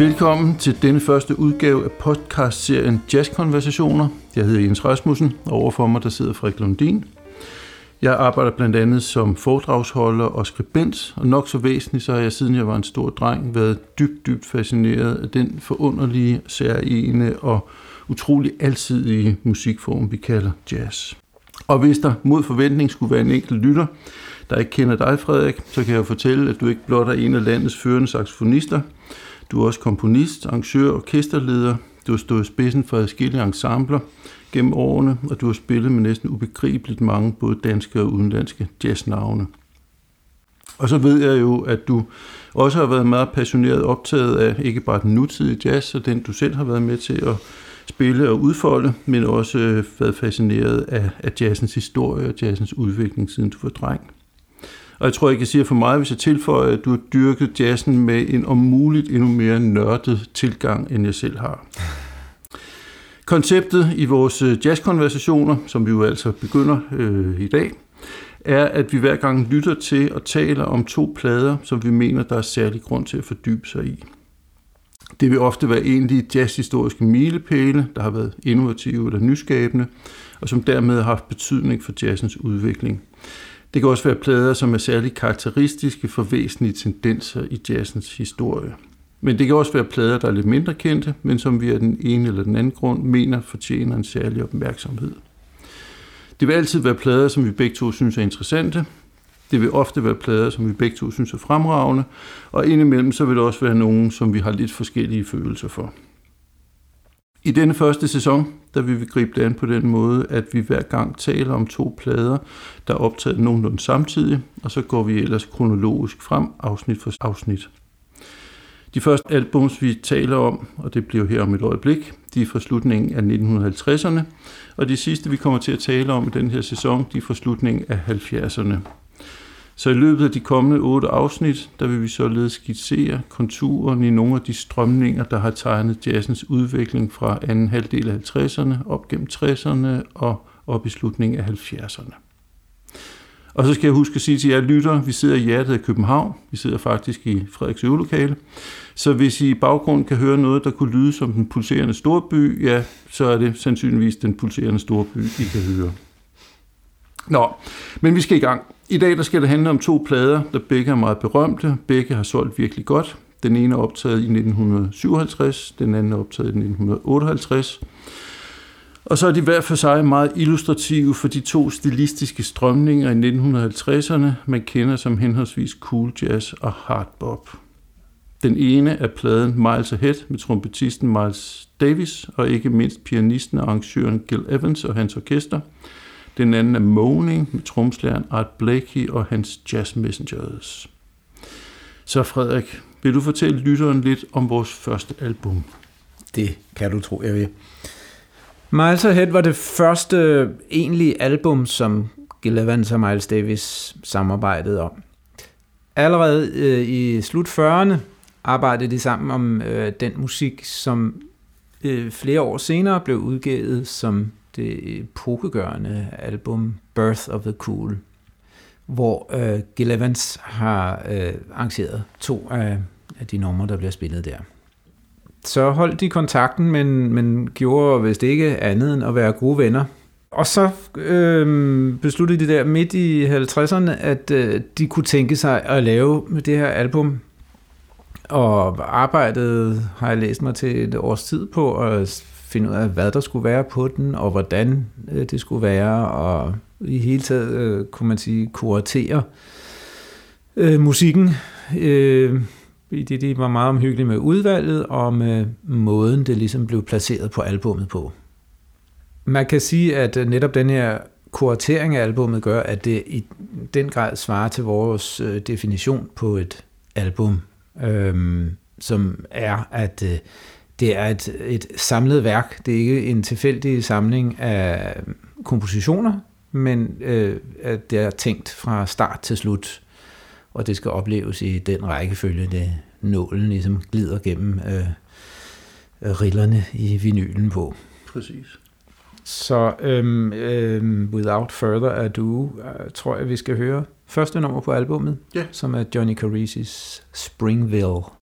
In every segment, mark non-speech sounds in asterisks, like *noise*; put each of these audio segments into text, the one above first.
Velkommen til denne første udgave af podcastserien Jazzkonversationer. Jeg hedder Jens Rasmussen, og overfor mig der sidder Frederik Lundin. Jeg arbejder blandt andet som foredragsholder og skribent, og nok så væsentligt, så har jeg siden jeg var en stor dreng været dybt, dybt fascineret af den forunderlige, særlige og utrolig alsidige musikform, vi kalder jazz. Og hvis der mod forventning skulle være en enkelt lytter, der ikke kender dig, Frederik, så kan jeg fortælle, at du ikke blot er en af landets førende saxofonister. Du er også komponist, arrangør og orkesterleder. Du har stået i spidsen for adskillige ensembler gennem årene, og du har spillet med næsten ubegribeligt mange både danske og udenlandske jazznavne. Og så ved jeg jo, at du også har været meget passioneret optaget af ikke bare den nutidige jazz, og den du selv har været med til at spille og udfolde, men også øh, været fascineret af, af jazzens historie og jazzens udvikling, siden du var dreng. Og jeg tror, jeg kan sige for mig, hvis jeg tilføjer, at du har dyrket jazzen med en om muligt endnu mere nørdet tilgang, end jeg selv har. Konceptet i vores øh, jazzkonversationer, som vi jo altså begynder øh, i dag, er, at vi hver gang lytter til og taler om to plader, som vi mener, der er særlig grund til at fordybe sig i. Det vil ofte være egentlige jazzhistoriske milepæle, der har været innovative eller nyskabende, og som dermed har haft betydning for jazzens udvikling. Det kan også være plader, som er særligt karakteristiske for væsentlige tendenser i jazzens historie. Men det kan også være plader, der er lidt mindre kendte, men som vi af den ene eller den anden grund mener fortjener en særlig opmærksomhed. Det vil altid være plader, som vi begge to synes er interessante. Det vil ofte være plader, som vi begge to synes er fremragende, og indimellem så vil det også være nogen, som vi har lidt forskellige følelser for. I denne første sæson, der vil vi gribe det an på den måde, at vi hver gang taler om to plader, der er optaget nogenlunde samtidig, og så går vi ellers kronologisk frem, afsnit for afsnit. De første albums, vi taler om, og det bliver her om et øjeblik, de er fra slutningen af 1950'erne, og de sidste, vi kommer til at tale om i den her sæson, de er fra slutningen af 70'erne. Så i løbet af de kommende otte afsnit, der vil vi således skitsere konturen i nogle af de strømninger, der har tegnet jazzens udvikling fra anden halvdel af 50'erne, op gennem 60'erne og op i slutningen af 70'erne. Og så skal jeg huske at sige til jer lytter, vi sidder i hjertet af København. Vi sidder faktisk i Frederiks øvelokale. Så hvis I i baggrunden kan høre noget, der kunne lyde som den pulserende storby, ja, så er det sandsynligvis den pulserende storby, I kan høre. Nå, men vi skal i gang. I dag der skal det handle om to plader, der begge er meget berømte. Begge har solgt virkelig godt. Den ene er optaget i 1957, den anden er optaget i 1958. Og så er de hver for sig meget illustrative for de to stilistiske strømninger i 1950'erne, man kender som henholdsvis cool jazz og hard bop. Den ene er pladen Miles Ahead med trompetisten Miles Davis og ikke mindst pianisten og arrangøren Gil Evans og hans orkester – den anden er Moaning med tromslæren Art Blakey og hans Jazz Messengers. Så Frederik, vil du fortælle lytteren lidt om vores første album? Det kan du tro, jeg vil. Miles Ahead var det første egentlige album, som Gil Evans og Miles Davis samarbejdede om. Allerede øh, i slut 40'erne arbejdede de sammen om øh, den musik, som øh, flere år senere blev udgivet som det øh, epokegørende album Birth of the Cool, hvor øh, Gil Evans har øh, arrangeret to af, af de numre, der bliver spillet der. Så holdt de kontakten, men, men gjorde vist ikke andet end at være gode venner. Og så øh, besluttede de der midt i 50'erne, at øh, de kunne tænke sig at lave med det her album. Og arbejdet har jeg læst mig til et års tid på at finde ud af, hvad der skulle være på den, og hvordan øh, det skulle være, og i hele taget, øh, kunne man sige, kuratere øh, musikken. Øh, det, de var meget omhyggelige med udvalget, og med måden, det ligesom blev placeret på albummet på. Man kan sige, at øh, netop den her kuratering af albummet gør, at det i den grad svarer til vores øh, definition på et album, øh, som er, at øh, det er et, et samlet værk. Det er ikke en tilfældig samling af kompositioner, men øh, at det er tænkt fra start til slut, og det skal opleves i den rækkefølge, det nålen ligesom glider gennem øh, rillerne i vinylen på. Præcis. Så øhm, øhm, without further ado, uh, tror jeg, vi skal høre første nummer på albummet, ja. som er Johnny Carisis Springville.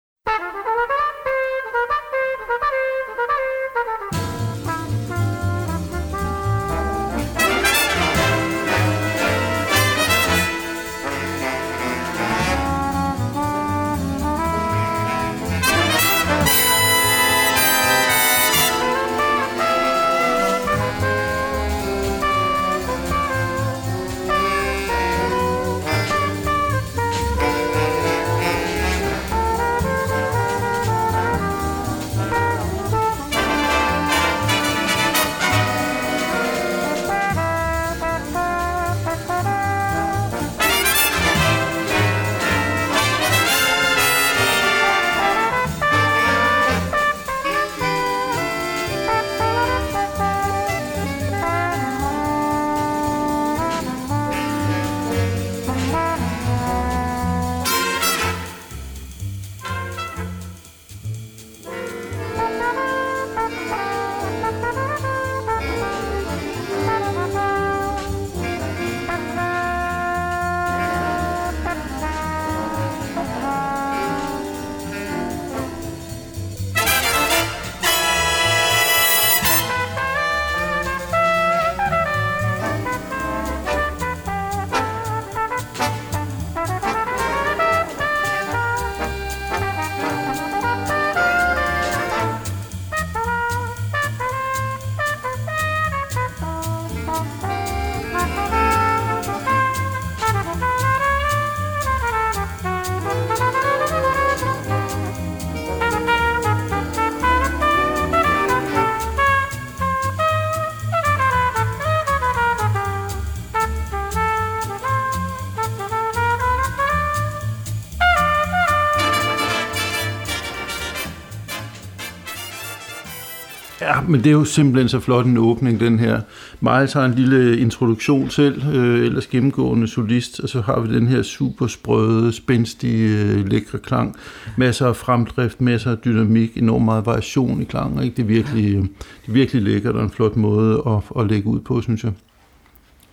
Men det er jo simpelthen så flot en åbning, den her. Miles har en lille introduktion selv, øh, ellers gennemgående solist, og så har vi den her super sprøde, spændstige, øh, lækre klang. Masser af fremdrift, masser af dynamik, enormt meget variation i klangen. Ikke? Det, er virkelig, øh, det er virkelig lækkert og en flot måde at, at lægge ud på, synes jeg.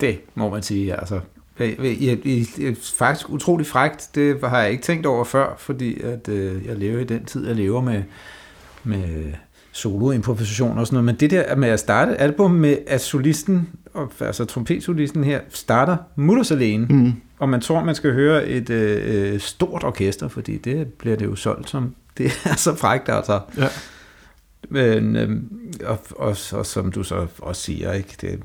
Det må man sige, altså. Jeg, jeg, jeg, faktisk utrolig frægt, det har jeg ikke tænkt over før, fordi at, øh, jeg lever i den tid, jeg lever med, med soloimprovisation og sådan noget, men det der med at starte album med, at solisten, altså trompetsolisten her, starter mutters alene, mm. og man tror, man skal høre et øh, øh, stort orkester, fordi det bliver det jo solgt som. *laughs* Det er så frækt, altså. Ja. Men, øh, og, og, og, som du så også siger, ikke, det er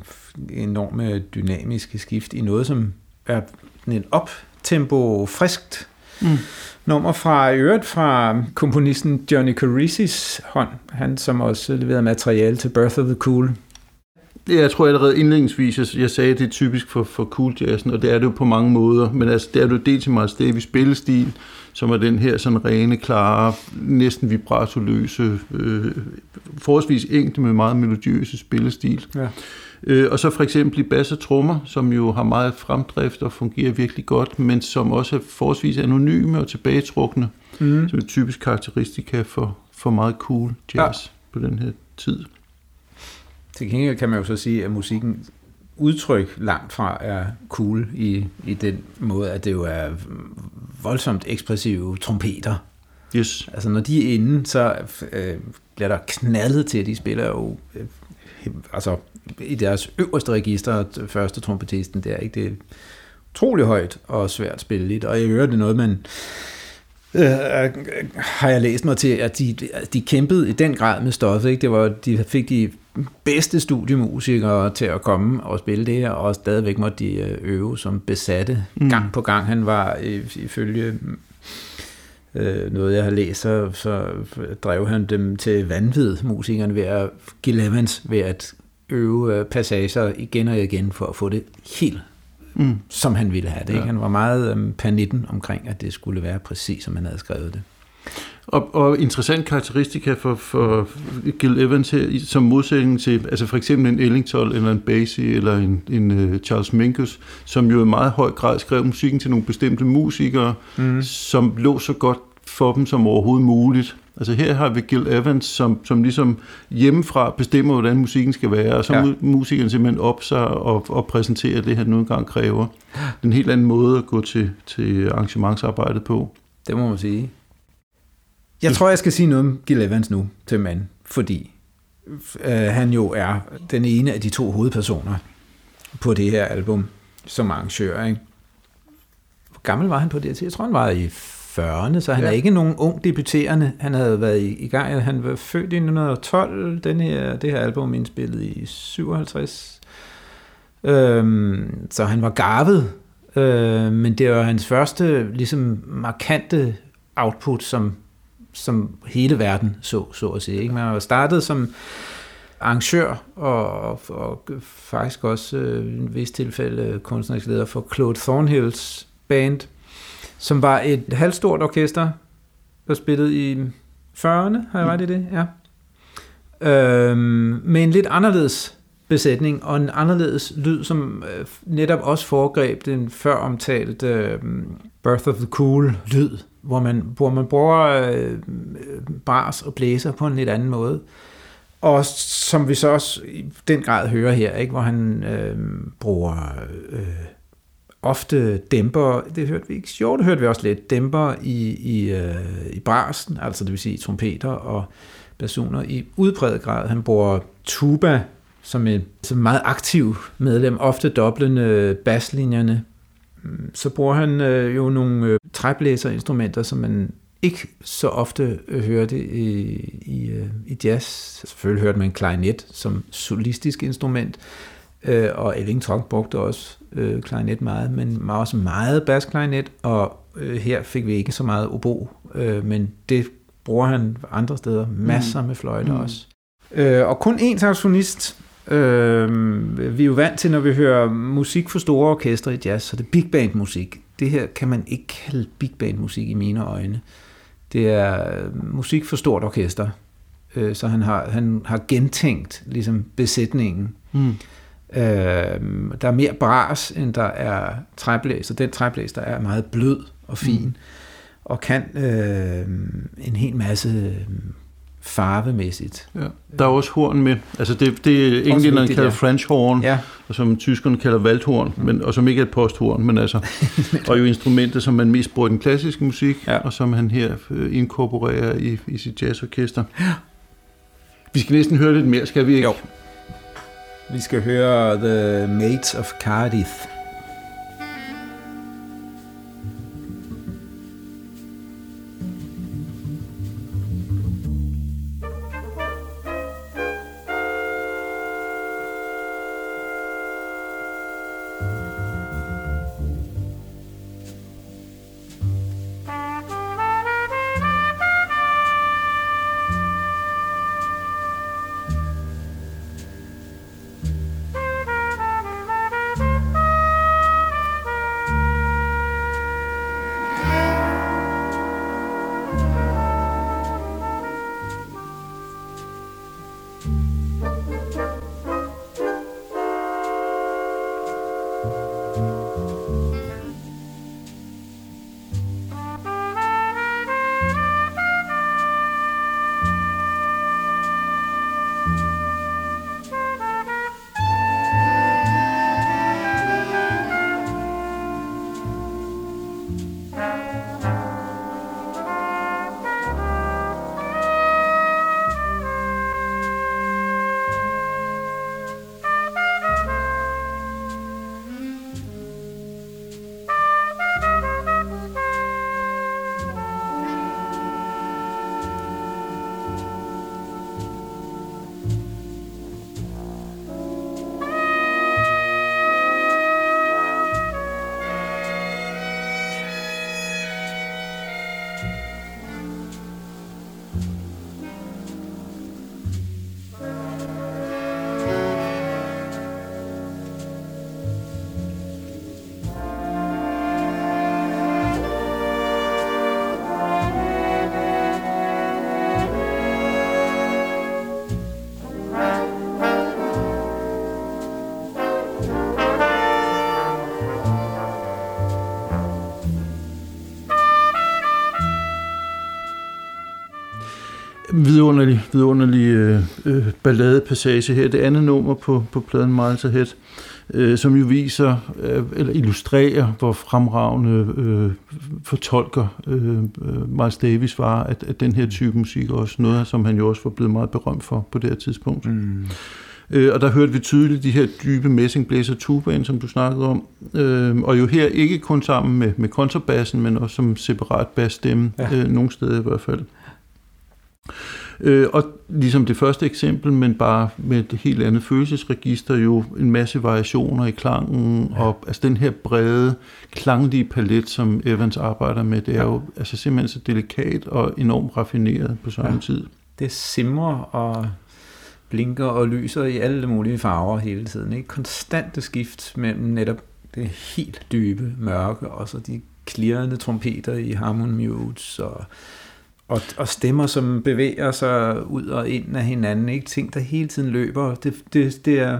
enorme dynamiske skift i noget, som er en optempo friskt mm nummer fra øret fra komponisten Johnny Caricis hånd, han som også leverede materiale til Birth of the Cool. Jeg tror allerede indledningsvis, jeg sagde, at det er typisk for, for cool jazzen, og det er det jo på mange måder. Men altså, det er jo dels i Miles Davis spillestil, som er den her sådan rene, klare, næsten vibratoløse, øh, forholdsvis enkle, med meget melodiøse spillestil. Ja. Øh, og så for eksempel i bass og trommer, som jo har meget fremdrift og fungerer virkelig godt, men som også er forholdsvis anonyme og tilbagetrukne, mm. som er typisk karakteristika for, for meget cool jazz ja. på den her tid. Til gengæld kan man jo så sige, at musikken udtryk langt fra er cool i, i den måde, at det jo er voldsomt ekspressive trompeter. Yes. Altså når de er inde, så øh, bliver der knaldet til, at de spiller jo øh, altså i deres øverste register, første trompetisten der, ikke? det er utrolig højt og svært spilleligt, og jeg hører det noget, man øh, har jeg læst mig til, at de, de kæmpede i den grad med stoffet, ikke? Det var, de fik de bedste studiemusikere til at komme og spille det her, og stadigvæk måtte de øh, øve som besatte mm. gang på gang. Han var ifølge øh, noget, jeg har læst, så, så drev han dem til vanvid, musikerne, ved at give ved at øve øh, passager igen og igen for at få det helt, mm. som han ville have det. Ikke? Han var meget øhm, panitten omkring, at det skulle være præcis, som han havde skrevet det. Og, og interessant karakteristika for, for Gil Evans her, som modsætning til altså for eksempel en Ellington eller en Basie eller en, en uh, Charles Mingus, som jo i meget høj grad skrev musikken til nogle bestemte musikere, mm. som lå så godt for dem som overhovedet muligt. Altså her har vi Gil Evans, som, som ligesom hjemmefra bestemmer, hvordan musikken skal være, og så ja. musikeren simpelthen op sig og, og præsenterer det, han nu engang kræver. Det er en helt anden måde at gå til, til arrangementsarbejdet på. Det må man sige. Jeg tror, jeg skal sige noget om Gil Evans nu til mand, fordi øh, han jo er den ene af de to hovedpersoner på det her album som arrangør. Ikke? Hvor gammel var han på det? Jeg tror, han var i 40'erne, så han ja. er ikke nogen ung debuterende. Han havde været i, i gang, han var født i 1912, den her, det her album indspillet i 57. Øhm, så han var garvet, øh, men det var hans første ligesom markante output, som, som hele verden så, så at sige. Ikke? Man var startet som arrangør og, og, og faktisk også øh, i en vis tilfælde kunstnerisk leder for Claude Thornhills band, som var et halvstort orkester, der spillede i 40'erne, har jeg ret i det? Ja. Øhm, med en lidt anderledes besætning og en anderledes lyd, som øh, netop også foregreb den før omtalte øh, Birth of the Cool lyd, hvor man, hvor man bruger øh, bras og blæser på en lidt anden måde. Og som vi så også i den grad hører her, ikke, hvor han øh, bruger øh, ofte dæmper, det hørte vi ikke, jo, det hørte vi også lidt, dæmper i, i, øh, i brasen, altså det vil sige trompeter og personer i udbredt grad. Han bruger tuba som en som meget aktiv medlem, ofte doblende basslinjerne. Så bruger han øh, jo nogle øh, træblæserinstrumenter, som man ikke så ofte øh, hørte i, i, øh, i jazz. Selvfølgelig hørte man klarinet som solistisk instrument, øh, og Ellington brugte også øh, klarinet meget, men også meget basklarinet, og øh, her fik vi ikke så meget obo, øh, men det bruger han andre steder, masser mm. med fløjter mm. også. Øh, og kun én saxofonist, øh, vi er jo vant til, når vi hører musik for store orkestre i jazz, så det er big band musik. Det her kan man ikke kalde big band musik i mine øjne. Det er musik for stort orkester. øh, så han har, han har gentænkt ligesom besætningen. Mm. Øh, der er mere bras, end der er træblæs, og den træblæs, der er meget blød og fin, mm. og kan øh, en hel masse farvemæssigt. Ja. Der er også horn med. Altså det, det englænderne kalder ja. French horn, ja. og som tyskerne kalder Waldhorn, mm. men, og som ikke er et posthorn, men altså, *laughs* og jo instrumenter, som man mest bruger i den klassiske musik, ja. og som han her øh, inkorporerer i, i sit jazzorkester. Ja. Vi skal næsten høre lidt mere, skal vi ikke? Jo. Vi skal høre The Mates of Cardiff. Vidunderlig, vidunderlig øh, øh, balladepassage her. Det andet nummer på, på pladen Miles Ahead, øh, som jo viser, øh, eller illustrerer, hvor fremragende øh, fortolker øh, øh, Miles Davis var, at, at den her type musik også noget, som han jo også var blevet meget berømt for på det her tidspunkt. Mm. Øh, og der hørte vi tydeligt de her dybe messingblæser tubaen, som du snakkede om. Øh, og jo her ikke kun sammen med, med kontrabassen, men også som separat bassstemme, ja. øh, nogle steder i hvert fald. Øh, og ligesom det første eksempel, men bare med et helt andet følelsesregister, jo en masse variationer i klangen, ja. og altså den her brede, klanglige palet, som Evans arbejder med, det er ja. jo altså simpelthen så delikat og enormt raffineret på samme ja. tid. Det simrer og blinker og lyser i alle mulige farver hele tiden. Ikke? Konstante skift mellem netop det helt dybe mørke, og så de klirrende trompeter i Harmon Mutes, og og, og stemmer, som bevæger sig ud og ind af hinanden, ikke? ting, der hele tiden løber. Det, det, det er,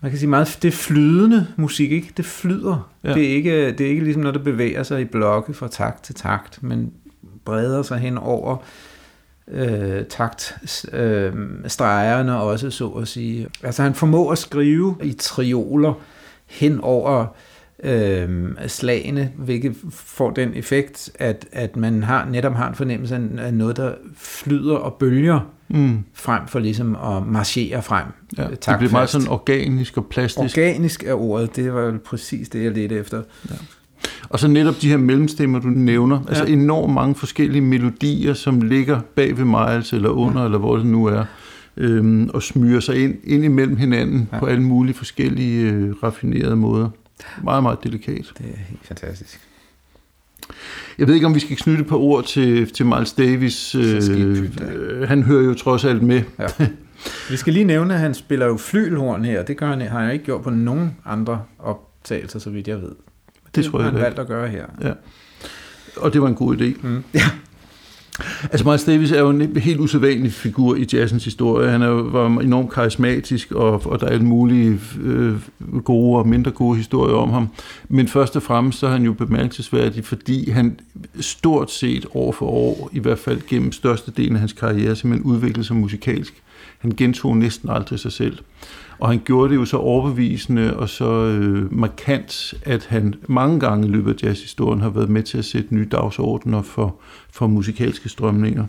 man kan sige meget, det er flydende musik, ikke? Det flyder. Ja. Det, er ikke, det er ikke ligesom noget, der bevæger sig i blokke fra takt til takt, men breder sig hen over øh, takt øh, også, så at sige. Altså han formår at skrive i trioler hen over øh, slagene, hvilket får den effekt, at, at man har netop har en fornemmelse af noget, der flyder og bølger mm. frem for ligesom at marchere frem. Ja, det bliver meget sådan organisk og plastisk. Organisk er ordet, det var jo præcis det, jeg ledte efter. Ja. Og så netop de her mellemstemmer, du nævner, ja. altså enormt mange forskellige melodier, som ligger bag ved Miles, eller under, ja. eller hvor det nu er, øhm, og smyger sig ind, ind imellem hinanden ja. på alle mulige forskellige øh, raffinerede måder. Meget, meget delikat. Det er helt fantastisk. Jeg ved ikke, om vi skal knytte et par ord til, til Miles Davis. Øh, han hører jo trods alt med. Ja. *laughs* Vi skal lige nævne, at han spiller jo flylhorn her. Det gør han, har han ikke gjort på nogen andre optagelser, så vidt jeg ved. Det, det tror jeg, har han valgt at gøre her. Ja. Og det var en god idé. Mm. *laughs* Ja. Altså Miles Davis er jo en helt usædvanlig figur i jazzens historie. Han er var enormt karismatisk, og, og der er alle mulige øh, gode og mindre gode historier om ham. Men først og fremmest så er han jo bemærkelsesværdig, fordi han stort set år for år, i hvert fald gennem størstedelen af hans karriere, simpelthen udviklede sig musikalsk. Han gentog næsten aldrig sig selv. Og han gjorde det jo så overbevisende og så øh, markant, at han mange gange i løbet af jazzhistorien har været med til at sætte nye dagsordner for, for musikalske strømninger.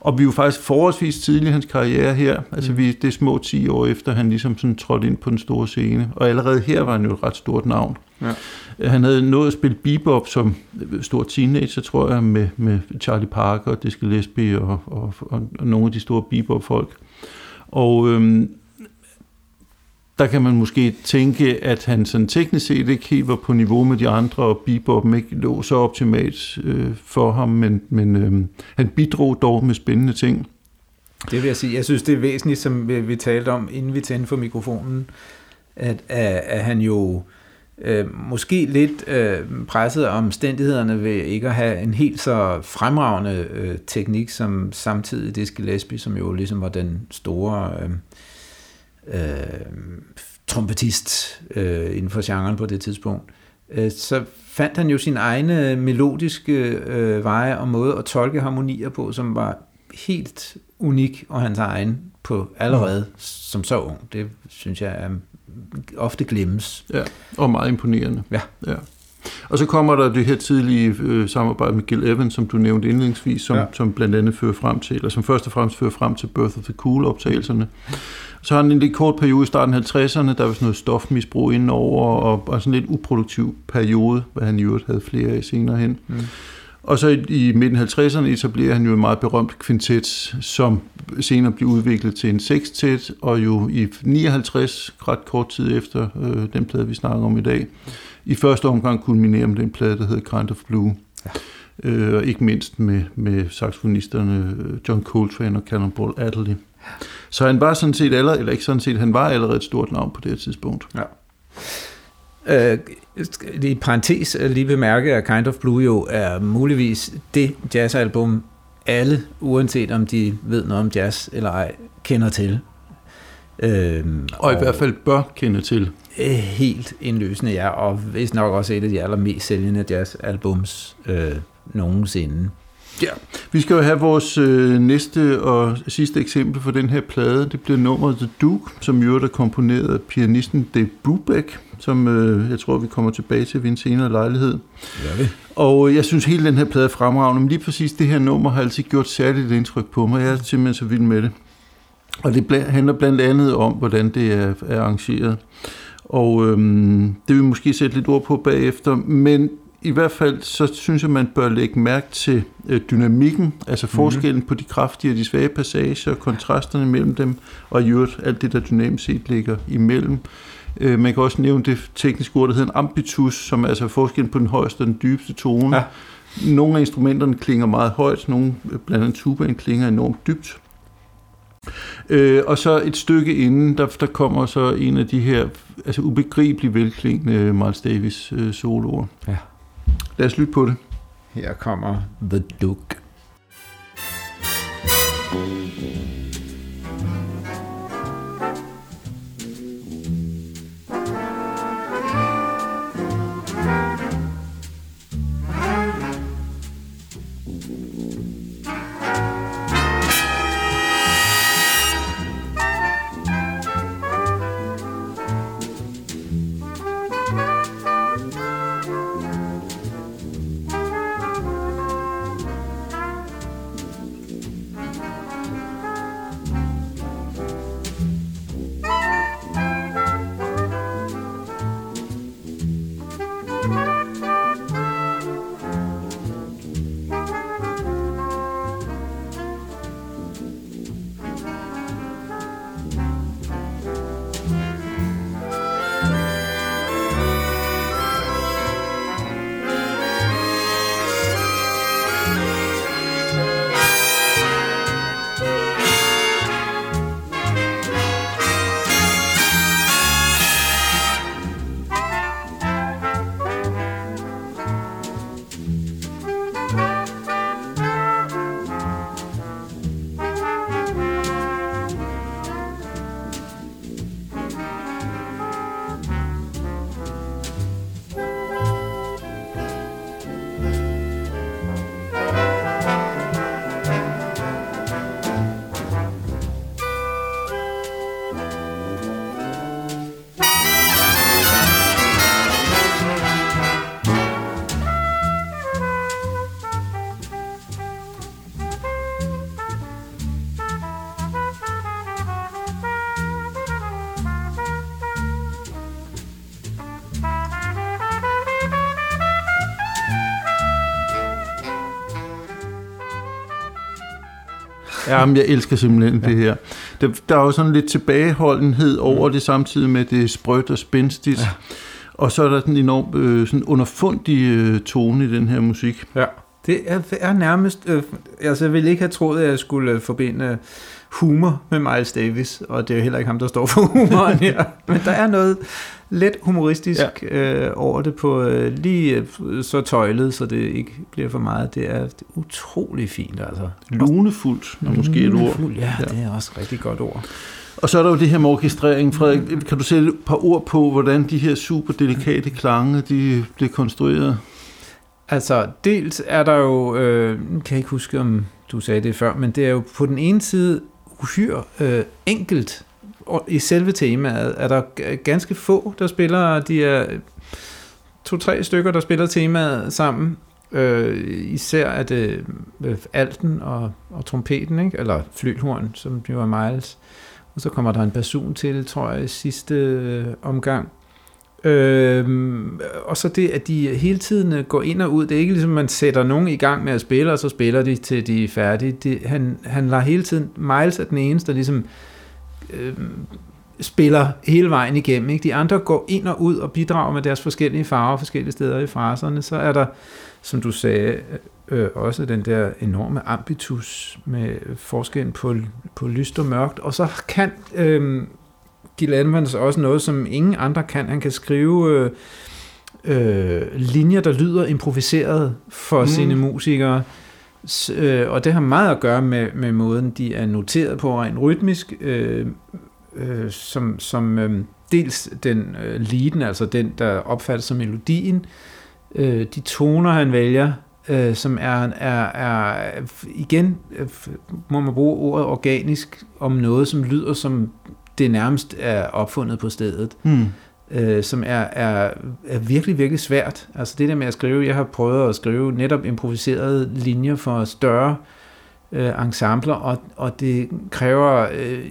Og vi er jo faktisk forholdsvis tidlig i hans karriere her. Altså vi, det er små 10 år efter, han ligesom sådan trådte ind på den store scene. Og allerede her var han jo et ret stort navn. Ja. Han havde nået at spille bebop som stor teenager, tror jeg, med, med Charlie Parker, Dizzy Gillespie og, og, og, og nogle af de store bebop-folk. Og øhm, der kan man måske tænke, at han sådan teknisk set ikke helt var på niveau med de andre, og beboppen ikke lå så optimalt øh, for ham, men, men øh, han bidrog dog med spændende ting. Det vil jeg sige. Jeg synes, det er væsentligt, som vi, vi talte om, inden vi tændte for mikrofonen, at, at, at han jo øh, måske lidt øh, presset af omstændighederne ved ikke at have en helt så fremragende øh, teknik, som samtidig det Gillespie, som jo ligesom var den store... Øh, øh, trompetist øh, inden for genren på det tidspunkt, øh, så fandt han jo sin egne melodiske øh, veje og måde at tolke harmonier på, som var helt unik og hans egen på allerede mm. som så ung. Det synes jeg er, ofte glemmes. Ja, og meget imponerende. Ja. ja. Og så kommer der det her tidlige øh, samarbejde med Gil Evans, som du nævnte indledningsvis, som, ja. som blandt andet fører frem til, eller som først og fremmest fører frem til Birth of the Cool-optagelserne. Så har han en lidt kort periode i starten af 50'erne, der var sådan noget stofmisbrug indenover, og, og sådan en lidt uproduktiv periode, hvad han i øvrigt havde flere af senere hen. Mm. Og så i, i midten af 50'erne etablerer han jo en meget berømt kvintet, som senere bliver udviklet til en sextet, og jo i 59, ret kort tid efter øh, den plade, vi snakker om i dag, i første omgang kulminerer med den plade, der hedder Kind of Blue. Ja. Øh, og ikke mindst med, med saxofonisterne øh, John Coltrane og Cannonball Adderley. Så han var sådan set allerede, eller ikke sådan set, han var allerede et stort navn på det her tidspunkt. Ja. Øh, I parentes lige bemærke, at Kind of Blue jo er muligvis det jazzalbum, alle, uanset om de ved noget om jazz eller ej, kender til. Øh, og, og i hvert fald bør kende til. Helt indløsende, ja, og vist nok også et af de allermest sælgende jazzalbums øh, nogensinde. Ja, vi skal jo have vores øh, næste og sidste eksempel for den her plade. Det bliver nummeret The Duke, som jo er komponeret af pianisten Dave Brubeck, som øh, jeg tror, vi kommer tilbage til ved en senere lejlighed. Ja, vi. Og jeg synes, hele den her plade er fremragende, men lige præcis det her nummer har altid gjort særligt indtryk på mig. Jeg er simpelthen så vild med det. Og det handler blandt andet om, hvordan det er, er arrangeret. Og øhm, det vil vi måske sætte lidt ord på bagefter, men i hvert fald så synes jeg, man bør lægge mærke til øh, dynamikken, altså mhm. forskellen mm-hmm. på de kraftige og de svage passager, kontrasterne mellem dem, og i øvrigt alt det, der dynamisk set ligger imellem. Øh, man kan også nævne det tekniske ord, der hedder en ambitus, som er altså forskellen på den højeste og den dybeste tone. Ja. Nogle af instrumenterne klinger meget højt, nogle, blandt andet tubaen, klinger enormt dybt. Øh, og så et stykke inden, der, der kommer så en af de her altså ubegribeligt velklingende Miles Davis øh, soloer. Ja. Lad os lytte på det. Her kommer The Duke. Ja, men jeg elsker simpelthen ja. det her. Der, der er jo sådan lidt tilbageholdenhed over mm. det, samtidig med det sprødt og spændstigt. Ja. Og så er der sådan en enorm øh, sådan underfundig øh, tone i den her musik. Ja. Det er, er nærmest... Øh, altså, jeg ville ikke have troet, at jeg skulle øh, forbinde humor med Miles Davis, og det er jo heller ikke ham, der står for humoren her. *laughs* Men der er noget let humoristisk ja. øh, over det på øh, lige øh, så tøjlet, så det ikke bliver for meget. Det er, det er utrolig fint, altså. Lunefuldt, er måske et ord. Ja, ja, det er også et rigtig godt ord. Og så er der jo det her med orkestrering. Frederik, kan du sætte et par ord på, hvordan de her super delikate klange, de bliver konstrueret? Altså, dels er der jo, øh, kan jeg ikke huske, om du sagde det før, men det er jo på den ene side uhyre øh, enkelt. Og i selve temaet er der ganske få, der spiller, de er to-tre stykker, der spiller temaet sammen. Øh, især er det øh, alten og, og trompeten, ikke? eller flylhorn, som jo er Miles. Og så kommer der en person til, tror jeg, i sidste øh, omgang. Øhm, og så det, at de hele tiden går ind og ud. Det er ikke ligesom, man sætter nogen i gang med at spille, og så spiller de til de er færdige. Det, han, han lader hele tiden... Miles er den eneste, der ligesom øhm, spiller hele vejen igennem. Ikke? De andre går ind og ud og bidrager med deres forskellige farver forskellige steder i fraserne. Så er der, som du sagde, øh, også den der enorme ambitus med forskellen på, på lyst og mørkt. Og så kan... Øh, Gil Edmonds også noget, som ingen andre kan. Han kan skrive øh, øh, linjer, der lyder improviseret for mm. sine musikere. Øh, og det har meget at gøre med, med måden, de er noteret på rent rytmisk, øh, øh, som, som øh, dels den øh, leaden, altså den, der opfattes som melodien, øh, de toner, han vælger, øh, som er, er, er igen, øh, må man bruge ordet organisk, om noget, som lyder som det nærmest er opfundet på stedet, mm øh, som er, er, er virkelig, virkelig svært. Altså det der med at skrive, jeg har prøvet at skrive netop improviserede linjer for større øh, ensembler, og, og det kræver øh,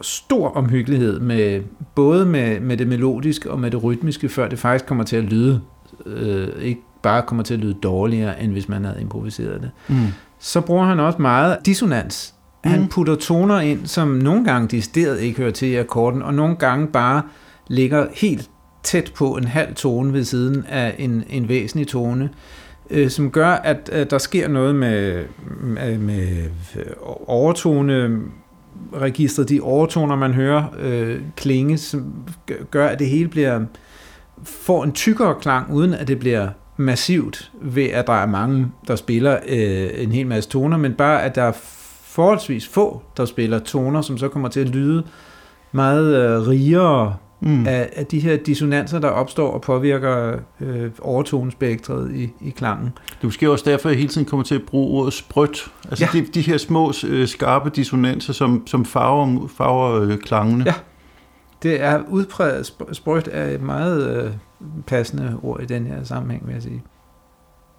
stor omhyggelighed med både med, med det melodiske og med det rytmiske, før det faktisk kommer til at lyde, øh, ikke bare kommer til at lyde dårligere, end hvis man havde improviseret det. Mm. Så bruger han også meget dissonans Mm. Han putter toner ind, som nogle gange decideret ikke hører til i akkorden, og nogle gange bare ligger helt tæt på en halv tone ved siden af en, en væsentlig tone, øh, som gør, at øh, der sker noget med, med, med overtone registret, de overtoner, man hører øh, klinge, som gør, at det hele bliver får en tykkere klang, uden at det bliver massivt ved, at der er mange, der spiller øh, en hel masse toner, men bare, at der er forholdsvis få, der spiller toner, som så kommer til at lyde meget øh, rigere mm. af, af de her dissonanser, der opstår og påvirker øh, overtonespektret i, i klangen. Det er måske også derfor, at jeg hele tiden kommer til at bruge ordet sprødt. Altså ja. de, de her små, øh, skarpe dissonanser, som, som farver, farver øh, klangene. Ja, det er udpræget. Sprødt er et meget øh, passende ord i den her sammenhæng, vil jeg sige.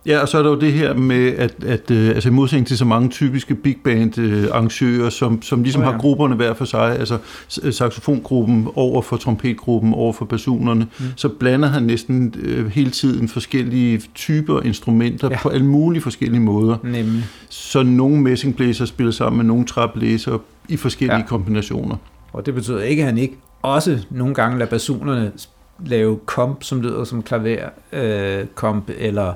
Ja, og så er der jo det her med, at, at øh, altså i modsætning til så mange typiske big band øh, arrangører, som, som ligesom oh, ja. har grupperne hver for sig, altså saxofongruppen over for trompetgruppen, over for personerne, mm. så blander han næsten øh, hele tiden forskellige typer instrumenter ja. på alle mulige forskellige måder. Nemlig. Så nogle messingblæser spiller sammen med nogle træblæser i forskellige ja. kombinationer. Og det betyder ikke, at han ikke også nogle gange lader basunerne lave komp, som lyder som klaver øh, komp, eller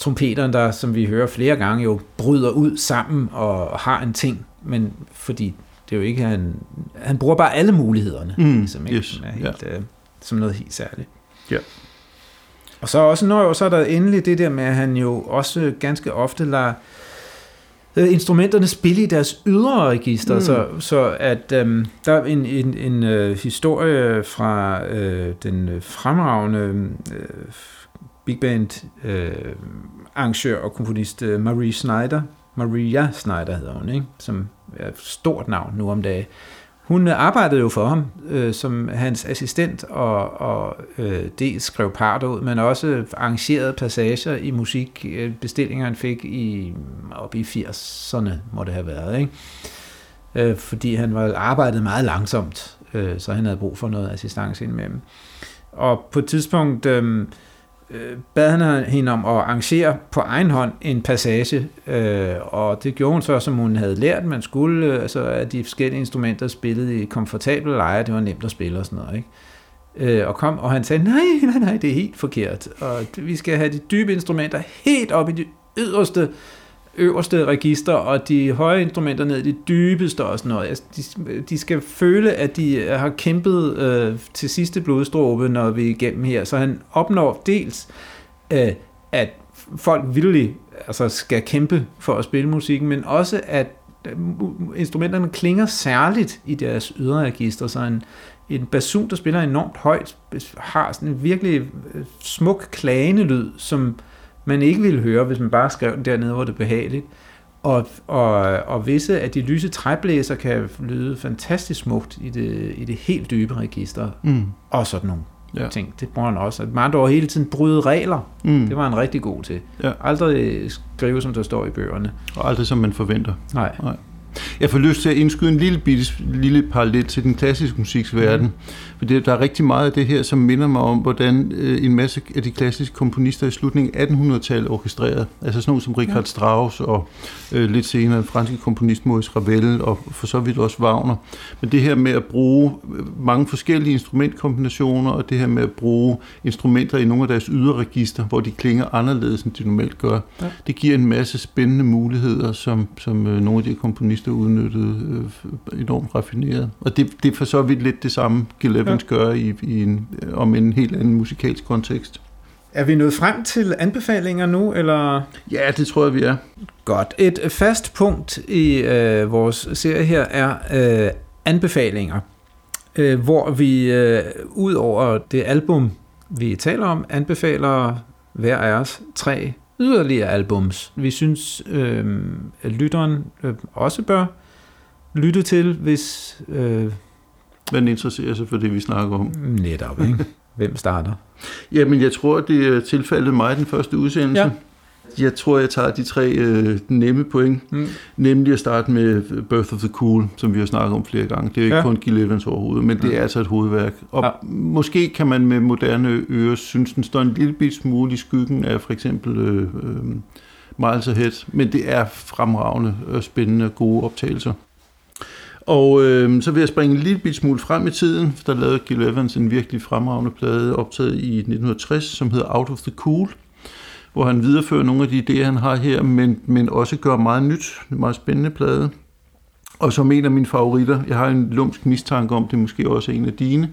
trompeteren, der, som vi hører flere gange, jo bryder ud sammen og har en ting, men fordi det er jo ikke, han, han bruger bare alle mulighederne, mm, ligesom, ikke? Yes, er helt, yeah. øh, som noget helt særligt. Ja. Yeah. Og så også når så er der endelig det der med, at han jo også ganske ofte lader øh, instrumenterne spille i deres ydre register, mm. så, så at øh, der er en, en, en øh, historie fra øh, den fremragende øh, big band øh, arrangør og komponist øh, Marie Snyder, Maria Snyder hedder hun, ikke? som er et stort navn nu om dagen. Hun øh, arbejdede jo for ham øh, som hans assistent og, og øh, dels skrev parter ud, men også arrangerede passager i musik, øh, bestillinger han fik i, op i 80'erne, må det have været. Ikke? Øh, fordi han var arbejdet meget langsomt, øh, så han havde brug for noget assistance indimellem. Og på et tidspunkt... Øh, øh, bad han hende om at arrangere på egen hånd en passage, øh, og det gjorde hun så, som hun havde lært, man skulle, øh, altså at de forskellige instrumenter spillede i komfortable leje, det var nemt at spille og sådan noget, ikke? Øh, og kom, og han sagde, nej, nej, nej, det er helt forkert, og vi skal have de dybe instrumenter helt op i de yderste øverste register, og de høje instrumenter ned i de dybeste og sådan noget. Altså, de, de skal føle, at de øh, har kæmpet øh, til sidste blodstråbe, når vi er igennem her. Så han opnår dels, øh, at folk vildt altså, skal kæmpe for at spille musikken, men også, at øh, instrumenterne klinger særligt i deres ydre register, så en, en basun, der spiller enormt højt, har sådan en virkelig øh, smuk, klagende lyd, som man ikke ville høre, hvis man bare skrev den dernede, hvor det er behageligt. Og, og, og visse af de lyse træblæser kan lyde fantastisk smukt i det, i det helt dybe register. Mm. Og sådan nogle ja. ting. Det bruger han også. At man hele tiden bryde regler. Mm. Det var han rigtig god til. Ja. Aldrig skrive, som der står i bøgerne. Og aldrig, som man forventer. Nej. Nej. Jeg får lyst til at indskyde en lille, bitte, lille parallel til den klassiske musiksverden. Mm. For det, der er rigtig meget af det her, som minder mig om, hvordan øh, en masse af de klassiske komponister i slutningen af 1800-tallet orkestrerede. Altså sådan nogle som Richard ja. Strauss og øh, lidt senere den franske komponist Maurice Ravel og for så vidt også Wagner. Men det her med at bruge øh, mange forskellige instrumentkombinationer og det her med at bruge instrumenter i nogle af deres ydre register, hvor de klinger anderledes, end de normalt gør, ja. det giver en masse spændende muligheder, som, som øh, nogle af de komponister udnyttede øh, enormt raffineret. Og det, det er for så vidt lidt det samme, Gil Evans ja. gør i, i en, om en helt anden musikalsk kontekst. Er vi nået frem til anbefalinger nu, eller? Ja, det tror jeg, vi er. Godt. Et fast punkt i øh, vores serie her er øh, anbefalinger, øh, hvor vi øh, ud over det album, vi taler om, anbefaler hver af os tre yderligere albums, vi synes, øh, at lytteren øh, også bør lytte til, hvis... Øh, Man interesserer sig for det, vi snakker om. Netop, ikke? *laughs* Hvem starter? Jamen, jeg tror, det tilfældet mig den første udsendelse. Ja. Jeg tror, jeg tager de tre øh, nemme point, mm. nemlig at starte med Birth of the Cool, som vi har snakket om flere gange. Det er jo ikke ja. kun Gil Evans overhovedet, men det er altså et hovedværk. Og ja. måske kan man med moderne ører synes, den står en lille bit smule i skyggen af for eksempel øh, øh, Miles Ahead, men det er fremragende, og spændende og gode optagelser. Og øh, så vil jeg springe en lille smule frem i tiden, for der lavede Gil Evans en virkelig fremragende plade optaget i 1960, som hedder Out of the Cool, hvor han viderefører nogle af de idéer, han har her, men, men også gør meget nyt, en meget spændende plade. Og som en af mine favoritter, jeg har en lumsk mistanke om, det er måske også en af dine,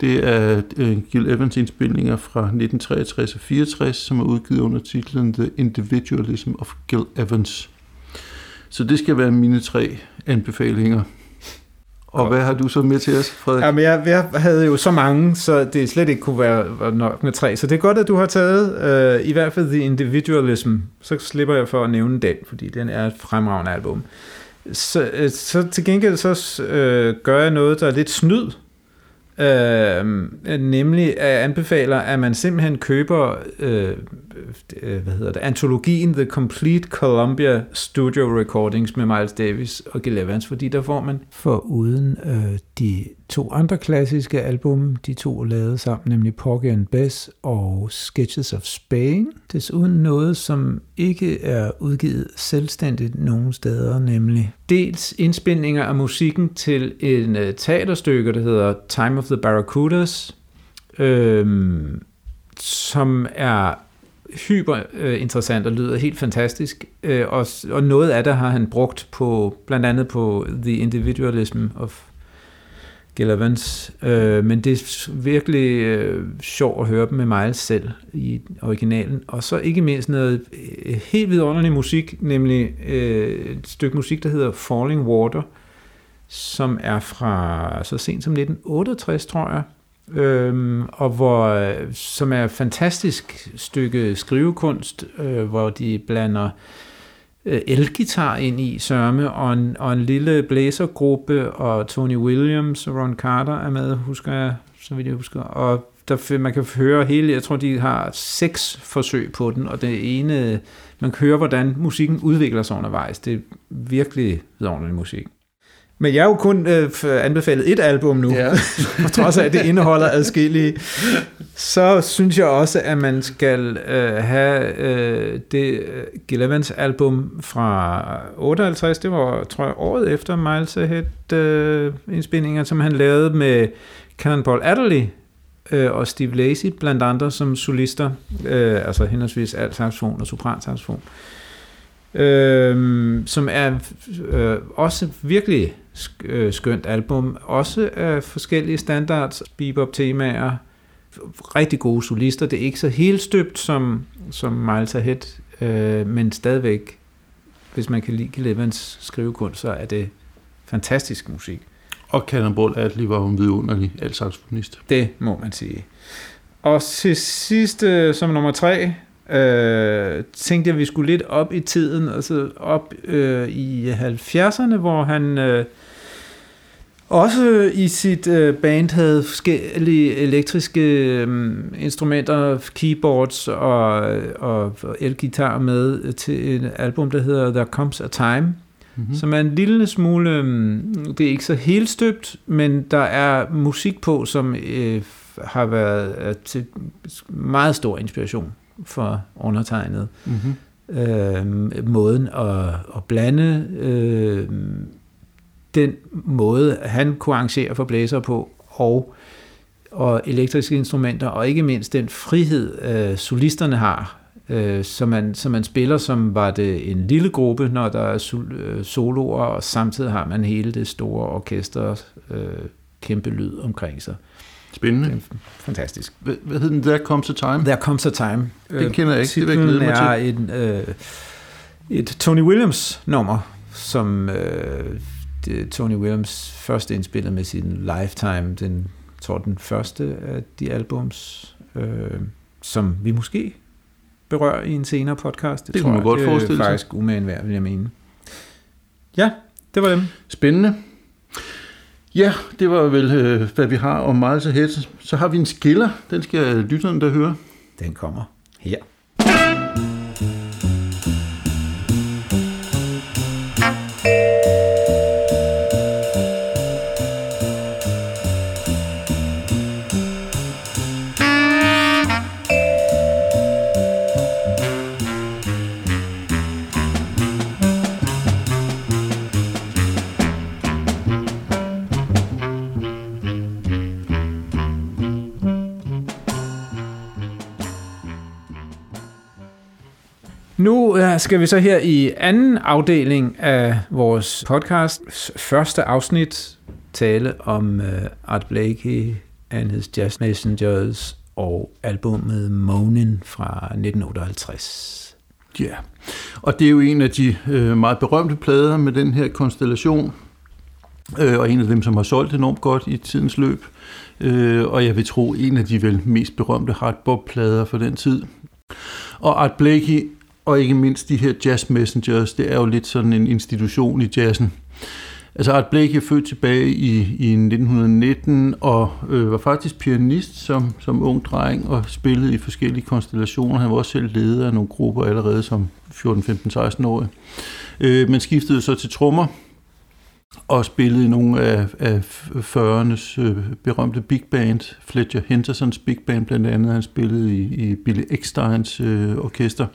det er øh, Gil Evans indspilninger fra 1963 og 64, som er udgivet under titlen The Individualism of Gil Evans. Så det skal være mine tre anbefalinger. Og hvad har du så med til os, Frederik? Jamen, jeg, jeg havde jo så mange, så det slet ikke kunne være nok med tre. Så det er godt, at du har taget øh, i hvert fald The Individualism. Så slipper jeg for at nævne den, fordi den er et fremragende album. Så, øh, så til gengæld så øh, gør jeg noget, der er lidt snyd Øh, nemlig at anbefaler, at man simpelthen køber øh, Øh, hvad hedder det, antologien The Complete Columbia Studio Recordings med Miles Davis og Gil Evans, fordi der får man for uden øh, de to andre klassiske album, de to lavede sammen, nemlig Porgy and Bess og Sketches of Spain. Desuden noget, som ikke er udgivet selvstændigt nogen steder, nemlig dels indspilninger af musikken til en øh, teaterstykke, der hedder Time of the Barracudas, øh, som er hyper øh, interessant og lyder helt fantastisk. Øh, og, og noget af det har han brugt på, blandt andet på The Individualism of Gil Evans. Øh, men det er virkelig øh, sjovt at høre dem med mig selv i originalen. Og så ikke mindst noget øh, helt vidunderlig musik, nemlig øh, et stykke musik, der hedder Falling Water, som er fra så sent som 1968, tror jeg. Øhm, og hvor, som er et fantastisk stykke skrivekunst, øh, hvor de blander øh, elgitar ind i sørme, og en, og en lille blæsergruppe, og Tony Williams og Ron Carter er med, husker jeg, så vidt jeg husker. Og der, man kan høre hele, jeg tror, de har seks forsøg på den, og det ene, man kan høre, hvordan musikken udvikler sig undervejs. Det er virkelig vidunderlig musik. Men jeg har jo kun øh, anbefalet et album nu, ja. *laughs* på trods af, at det indeholder *laughs* adskillige. Så synes jeg også, at man skal øh, have øh, det uh, Gil Evans album fra 58, det var, tror jeg, året efter Miles Ahead øh, indspillinger, som han lavede med Cannonball Adderley øh, og Steve Lacy, blandt andre som solister, øh, altså henholdsvis alt saxofon og sopransaxofon, øh, som er øh, også virkelig øh, skønt album, også af forskellige standards, bebop-temaer, rigtig gode solister. Det er ikke så helt støbt som, som Miles Ahead, øh, men stadigvæk, hvis man kan lide Gil Evans skrivekunst, så er det fantastisk musik. Og Cannonball Adley var hun vidunderlig alt-saxofonist. Det må man sige. Og til sidst, øh, som nummer tre, øh, tænkte jeg, at vi skulle lidt op i tiden, altså op øh, i 70'erne, hvor han øh, også i sit øh, band havde forskellige elektriske øh, instrumenter, keyboards og, og elgitar med til et album, der hedder There Comes a Time, mm-hmm. som er en lille smule, øh, det er ikke så helt støbt, men der er musik på, som øh, har været til meget stor inspiration for undertegnet. Mm-hmm. Øh, måden at, at blande øh, den måde, han kunne arrangere for blæser på, og, og elektriske instrumenter, og ikke mindst den frihed, øh, solisterne har, øh, så, man, så man spiller, som var det en lille gruppe, når der er sol, øh, soloer, og samtidig har man hele det store orkester, øh, kæmpe lyd omkring sig. Spændende. Fantastisk. Hvad, hvad hedder den? There Comes a Time? There Comes a Time. Den kender jeg ikke. Det vil jeg er en, øh, et Tony Williams nummer, som øh, det, Tony Williams først indspillet med sin Lifetime, den, tror den første af de albums, øh, som vi måske berører i en senere podcast. Det, det tror man godt forestille sig. Det er faktisk umagen værd, vil jeg mene. Ja, det var dem. Spændende. Ja, det var vel, øh, hvad vi har om Miles Ahead. Så har vi en skiller. Den skal lytterne der høre. Den kommer her. Skal vi så her i anden afdeling af vores podcast, første afsnit, tale om uh, Art Blakey and his Jazz Messengers og albumet Moanin fra 1958. Ja, og det er jo en af de øh, meget berømte plader med den her konstellation, øh, og en af dem, som har solgt enormt godt i tidens løb. Øh, og jeg vil tro, en af de vel mest berømte hardbop-plader for den tid. Og Art Blakey og ikke mindst de her jazz messengers, det er jo lidt sådan en institution i jazzen. Altså Art Blakey er født tilbage i, i 1919 og øh, var faktisk pianist som, som ung dreng og spillede i forskellige konstellationer. Han var også selv leder af nogle grupper allerede som 14, 15, 16 år. Øh, men skiftede så til trommer og spillede i nogle af, af 40'ernes øh, berømte big band, Fletcher Hendersons big band blandt andet. Han spillede i, i Billy Ecksteins øh, orkester.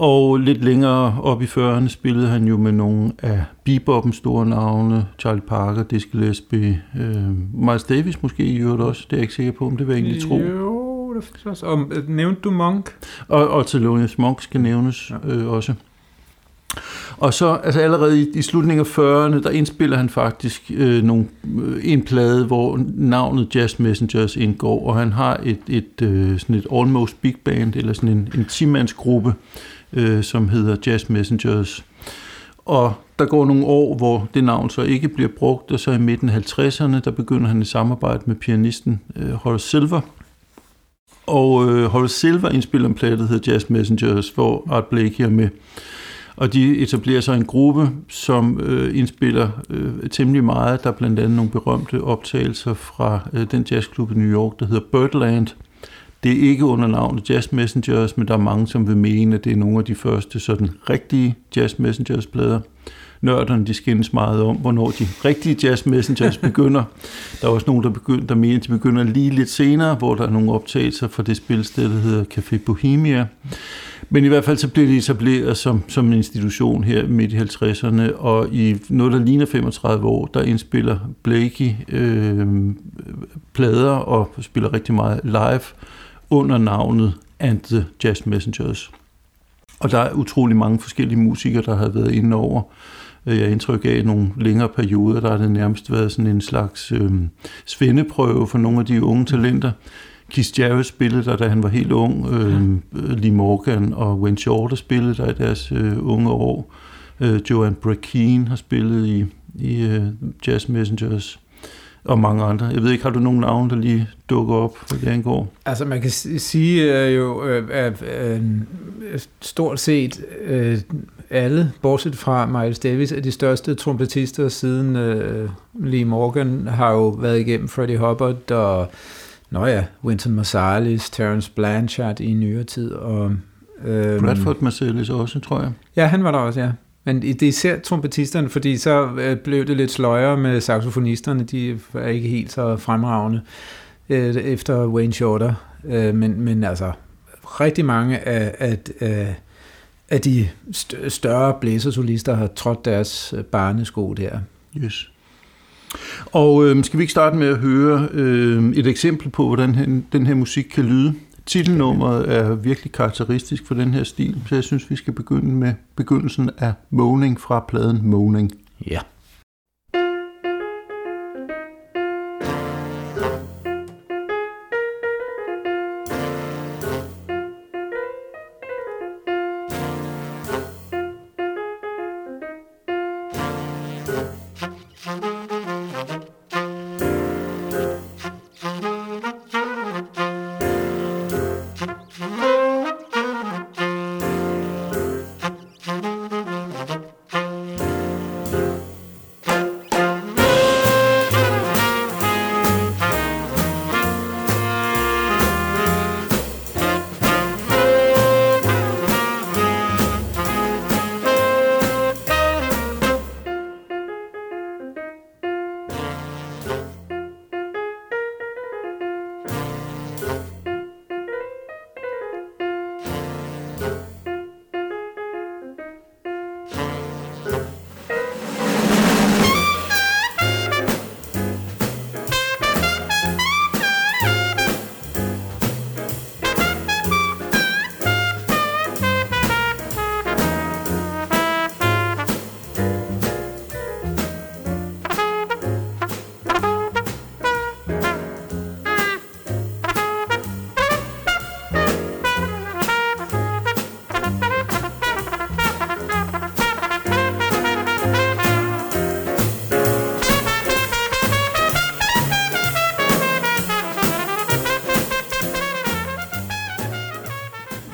Og lidt længere op i 40'erne spillede han jo med nogle af bebopens store navne, Charlie Parker, Dizzy Gillespie, øh, Miles Davis måske i øvrigt også, det er jeg ikke sikker på, om det var egentlig tro. Jo, det findes også. Og øh, nævnte du Monk? Og, og Thelonious Monk skal nævnes ja. øh, også. Og så altså allerede i, i slutningen af 40'erne, der indspiller han faktisk øh, nogle, øh, en plade, hvor navnet Jazz Messengers indgår, og han har et, et, øh, sådan et almost big band, eller sådan en, en 10-mandsgruppe, øh, som hedder Jazz Messengers. Og der går nogle år, hvor det navn så ikke bliver brugt, og så i midten af 50'erne, der begynder han et samarbejde med pianisten øh, Horace Silver. Og øh, Horace Silver indspiller en plade, der hedder Jazz Messengers, hvor Art Blakey er med. Og de etablerer sig en gruppe, som øh, indspiller øh, temmelig meget. Der er blandt andet nogle berømte optagelser fra øh, den jazzklub i New York, der hedder Birdland, det er ikke under navnet Jazz Messengers, men der er mange, som vil mene, at det er nogle af de første sådan rigtige Jazz Messengers plader. Nørderne de skændes meget om, hvornår de rigtige Jazz Messengers *laughs* begynder. Der er også nogen, der, begynder, der mener, at de begynder lige lidt senere, hvor der er nogle optagelser fra det spilsted, der hedder Café Bohemia. Men i hvert fald så blev det etableret som, som en institution her midt i 50'erne, og i noget, der ligner 35 år, der indspiller Blakey øh, plader og spiller rigtig meget live under navnet And the Jazz Messengers. Og der er utrolig mange forskellige musikere, der har været inde over. Øh, jeg har indtryk af nogle længere perioder, der har det nærmest været sådan en slags øh, svendeprøve for nogle af de unge talenter. Keith Jarrett spillede der, da han var helt ung. Øh, Lee Morgan og Wayne Shorter spillede der i deres øh, unge år. Øh, Joanne Brakeen har spillet i, i øh, Jazz Messengers og mange andre. Jeg ved ikke, har du nogen navn, der lige dukker op, hvad det angår? Altså man kan sige øh, jo, øh, øh, stort set øh, alle, bortset fra Miles Davis, er de største trompetister siden øh, Lee Morgan, har jo været igennem Freddie Hubbard og Nå ja, Wynton Marsalis, Terence Blanchard i nyere tid. Og, øhm, Bradford Marsalis også, tror jeg. Ja, han var der også, ja. Men det er især trompetisterne, fordi så øh, blev det lidt sløjere med saxofonisterne. De er ikke helt så fremragende øh, efter Wayne Shorter. Øh, men, men altså, rigtig mange af, af, af, øh, af de større blæsersolister har trådt deres øh, barnesko der. Yes. Og øh, skal vi ikke starte med at høre øh, et eksempel på, hvordan den her musik kan lyde? Titelnummeret er virkelig karakteristisk for den her stil, så jeg synes, vi skal begynde med begyndelsen af Moaning fra pladen Moaning. Ja.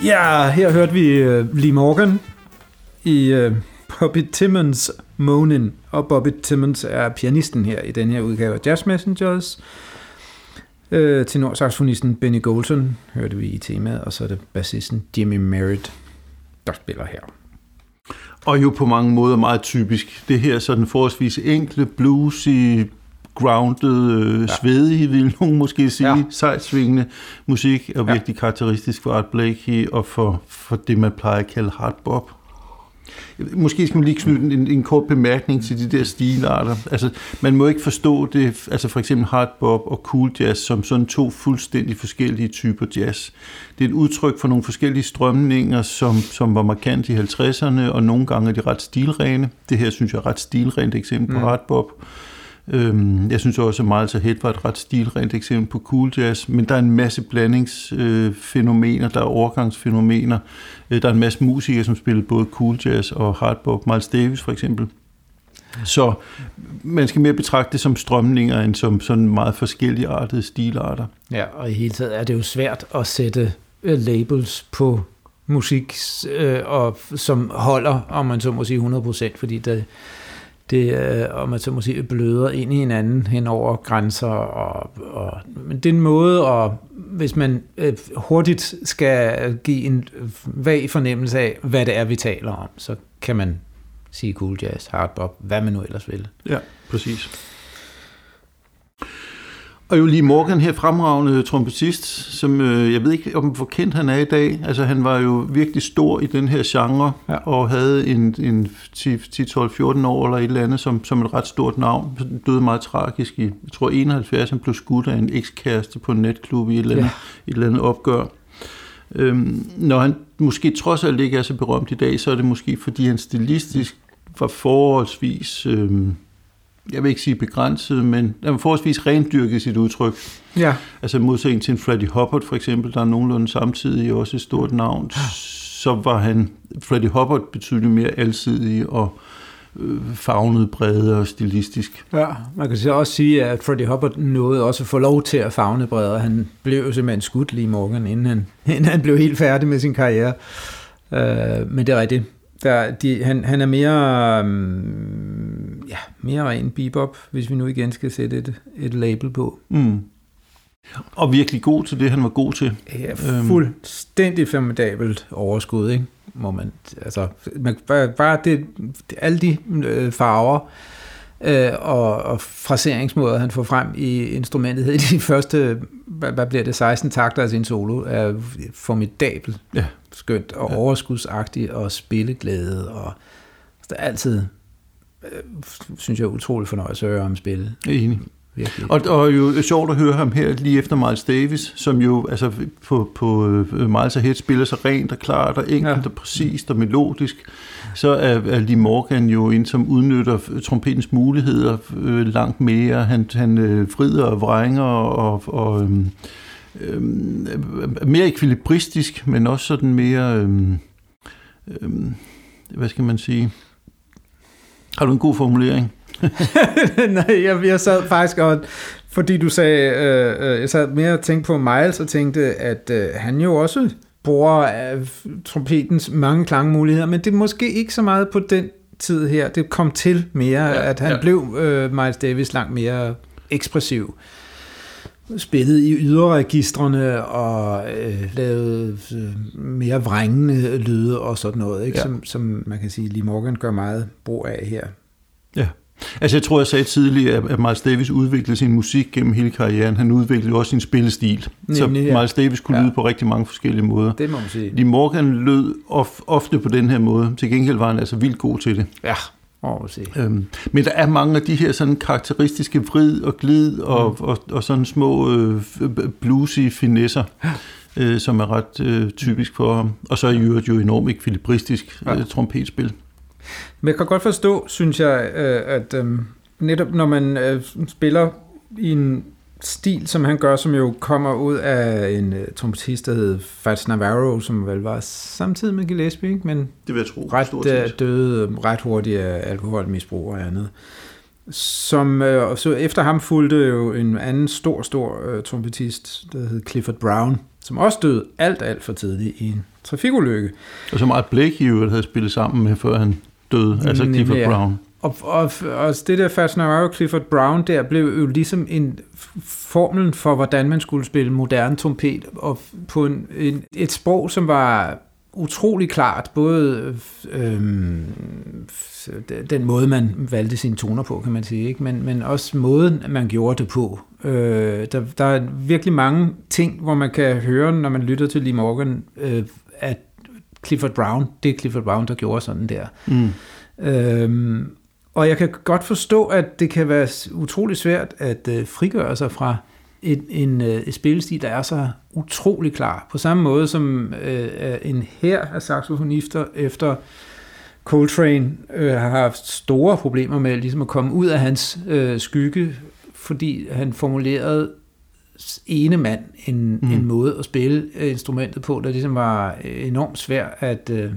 Ja, her hørte vi uh, Lee Morgan i uh, Bobby Timmons Moanin, og Bobby Timmons er pianisten her i den her udgave af Jazz Messengers. Øh, uh, saxofonisten Benny Golson hørte vi i temaet, og så er det bassisten Jimmy Merritt, der spiller her. Og jo på mange måder meget typisk. Det her sådan forholdsvis enkle, bluesy, grounded, øh, ja. svedig, vil nogen måske sige, ja. sejt svingende musik, er virkelig ja. karakteristisk for Art Blakey og for, for det, man plejer at kalde hard bop. Måske skal man lige knytte en, en kort bemærkning til de der stilarter. Altså, man må ikke forstå det, altså for eksempel hard bop og cool jazz, som sådan to fuldstændig forskellige typer jazz. Det er et udtryk for nogle forskellige strømninger, som, som var markant i 50'erne, og nogle gange er de ret stilrene. Det her synes jeg er ret stilrent eksempel på mm. hard bop. Øhm, jeg synes også, at Miles Ahead var et ret stilrent eksempel på cool jazz, men der er en masse blandingsfænomener, der er overgangsfænomener. Øh, der er en masse musikere, som spillede både cool jazz og hardbop. Miles Davis for eksempel. Så man skal mere betragte det som strømninger, end som sådan meget forskellige artede stilarter. Ja, og i hele taget er det jo svært at sætte øh, labels på musik, øh, og, som holder, om man så må sige, 100%, fordi det, det, øh, om man så må sige, bløder ind i hinanden hen over grænser. Og, og, men det er en måde at hvis man øh, hurtigt skal give en vag fornemmelse af, hvad det er, vi taler om, så kan man sige cool jazz, hardbop, hvad man nu ellers vil. Ja, præcis. Og jo lige Morgan her, fremragende trompetist, som øh, jeg ved ikke, om hvor kendt han er i dag. Altså han var jo virkelig stor i den her genre, ja. og havde en, en 10-12-14 år eller et eller andet som, som et ret stort navn. Døde meget tragisk i, jeg tror 71, han blev skudt af en ekskæreste på en netklub i et eller andet, ja. et eller andet opgør. Øhm, når han måske trods alt ikke er så berømt i dag, så er det måske fordi han stilistisk var forholdsvis... Øhm, jeg vil ikke sige begrænset, men han var forholdsvis rendyrket sit udtryk. Ja. Altså modsætning til en Freddie Hubbard for eksempel, der er nogenlunde samtidig også et stort navn, så var han, Freddie Hubbard betydeligt mere alsidig og øh, fagnet bredere og stilistisk. Ja, man kan så også sige, at Freddie Hubbard nåede også at få lov til at fagne bredere. Han blev jo simpelthen skudt lige morgen, inden han, *laughs* inden han blev helt færdig med sin karriere. Uh, men det er rigtigt. Der, de, han, han er mere, um, ja, mere ren bebop, hvis vi nu igen skal sætte et, et label på. Mm. Og virkelig god til det, han var god til. Ja, øhm. fuldstændig formidabelt overskud, ikke? Må man, altså, man, bare, bare det, alle de øh, farver øh, og, og fraseringsmåder, han får frem i instrumentet i de første, hvad, hvad bliver det, 16 takter af sin solo, er formidabelt. Ja skønt og ja. overskudsagtigt og spilleglæde. Og det er altid, øh, synes jeg, utrolig fornøjelse at høre ham spille. Jeg er enig. Virkelig. Og, og jo sjovt at høre ham her lige efter Miles Davis, som jo altså på, på uh, Miles Ahead spiller så rent og klart og enkelt ja. og præcist og melodisk. Så er, er Lee Morgan jo en, som udnytter trompetens muligheder øh, langt mere. Han, han øh, frider og vrænger og, og øh, øh, mere ekvilibristisk, men også sådan mere, øh, øh, hvad skal man sige, har du en god formulering? *laughs* Nej, jeg, jeg sad faktisk og, fordi du sagde, øh, øh, jeg sad mere og tænkte på Miles og tænkte, at øh, han jo også bruger øh, trompetens mange klangmuligheder, men det er måske ikke så meget på den tid her. Det kom til mere, ja, at han ja. blev øh, Miles Davis langt mere ekspressiv spillet i yderregistrene og øh, lavet øh, mere vrængende lyde og sådan noget, ikke? Ja. Som, som man kan sige, Lee Morgan gør meget brug af her. Ja. Altså jeg tror, jeg sagde tidligere, at Miles Davis udviklede sin musik gennem hele karrieren. Han udviklede også sin spillestil. Nemlig, så ja. Miles Davis kunne ja. lyde på rigtig mange forskellige måder. Det må man sige. Lee Morgan lød of, ofte på den her måde. Til gengæld var han altså vildt god til det. Ja, Oh, øhm, men der er mange af de her sådan karakteristiske vrid og glid og, mm. og, og sådan små øh, bluesy finesser, øh, som er ret øh, typisk for ham. Og så er Jørgen jo enormt ekvilibristisk øh, trompetspil. Men jeg kan godt forstå, synes jeg, øh, at øh, netop når man øh, spiller i en stil, som han gør, som jo kommer ud af en uh, trompetist, der hed Fats Navarro, som vel var samtidig med Gillespie, ikke? men det vil jeg tro, ret uh, døde ret hurtigt af alkoholmisbrug og andet. Som, uh, så efter ham fulgte jo en anden stor, stor uh, trompetist, der hed Clifford Brown, som også døde alt, alt for tidligt i en trafikulykke. Og som Art Blake jo havde spillet sammen med, før han døde, altså Clifford ja. Brown. Og, og, og det der Fats Navarro Clifford Brown der blev jo ligesom en formel for, hvordan man skulle spille moderne trompet, og på en, en, et sprog, som var utrolig klart, både øhm, den måde, man valgte sine toner på, kan man sige, ikke? Men, men også måden, man gjorde det på. Øh, der, der er virkelig mange ting, hvor man kan høre, når man lytter til Lee Morgan, øh, at Clifford Brown, det er Clifford Brown, der gjorde sådan der. Mm. Øhm, og jeg kan godt forstå, at det kan være utrolig svært at øh, frigøre sig fra en, en, øh, et spillestil, der er så utrolig klar. På samme måde som øh, en her af saxofonister efter Coltrane øh, har haft store problemer med ligesom at komme ud af hans øh, skygge, fordi han formulerede ene mand en, mm. en måde at spille instrumentet på, der ligesom var enormt svært at øh,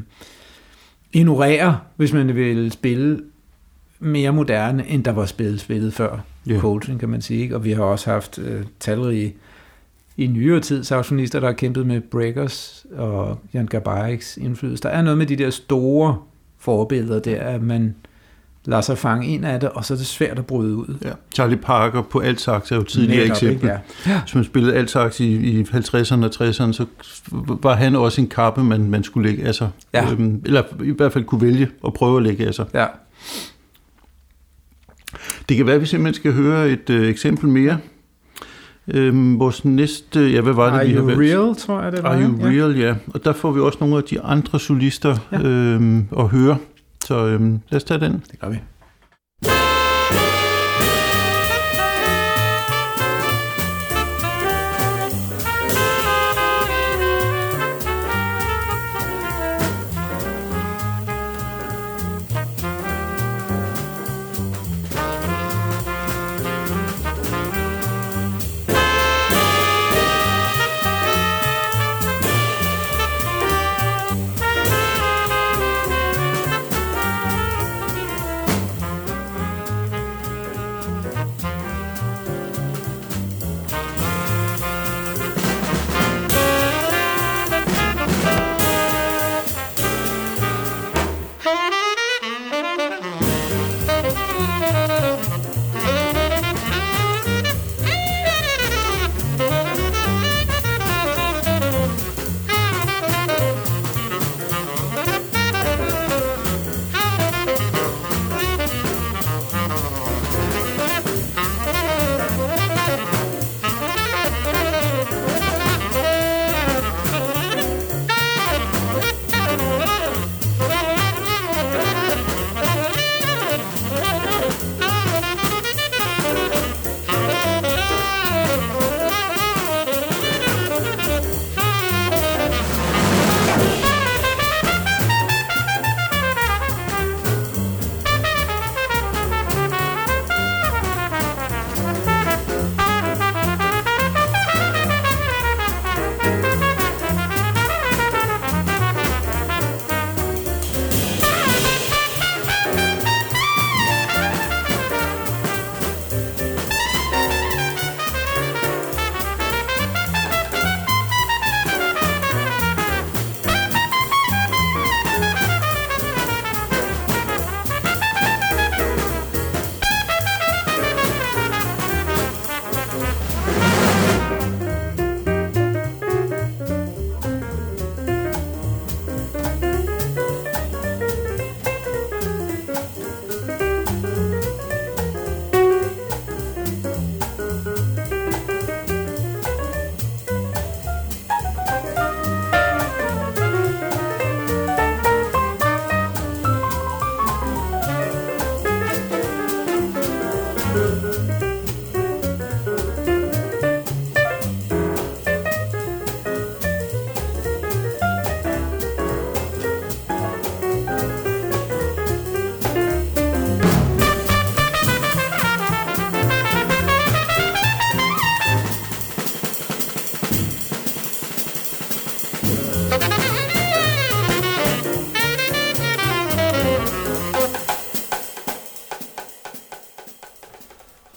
ignorere, hvis man ville spille mere moderne, end der var spillet, spillet før yeah. Coltrane, kan man sige. Ikke? Og vi har også haft øh, talrige i nyere tid saxofonister, der har kæmpet med Breakers og Jan Gabariks indflydelse. Der er noget med de der store forbilleder der, at man lader sig fange ind af det, og så er det svært at bryde ud. Ja. Charlie Parker på Altsax er jo et tidligere Netop, eksempel. ikke? Ja. Hvis man spillede Altsax i, i 50'erne og 60'erne, så var han også en kappe, man, man skulle lægge af sig. Ja. Øhm, eller i hvert fald kunne vælge at prøve at lægge af sig. ja. Det kan være, at vi simpelthen skal høre et øh, eksempel mere. Øhm, vores næste, ja, hvad var det, Are vi har you valgt? real, tror jeg, det var. Are You ja. Real, ja. Og der får vi også nogle af de andre solister Ja. øhm, at høre. Så øhm, lad os tage den. Det gør vi.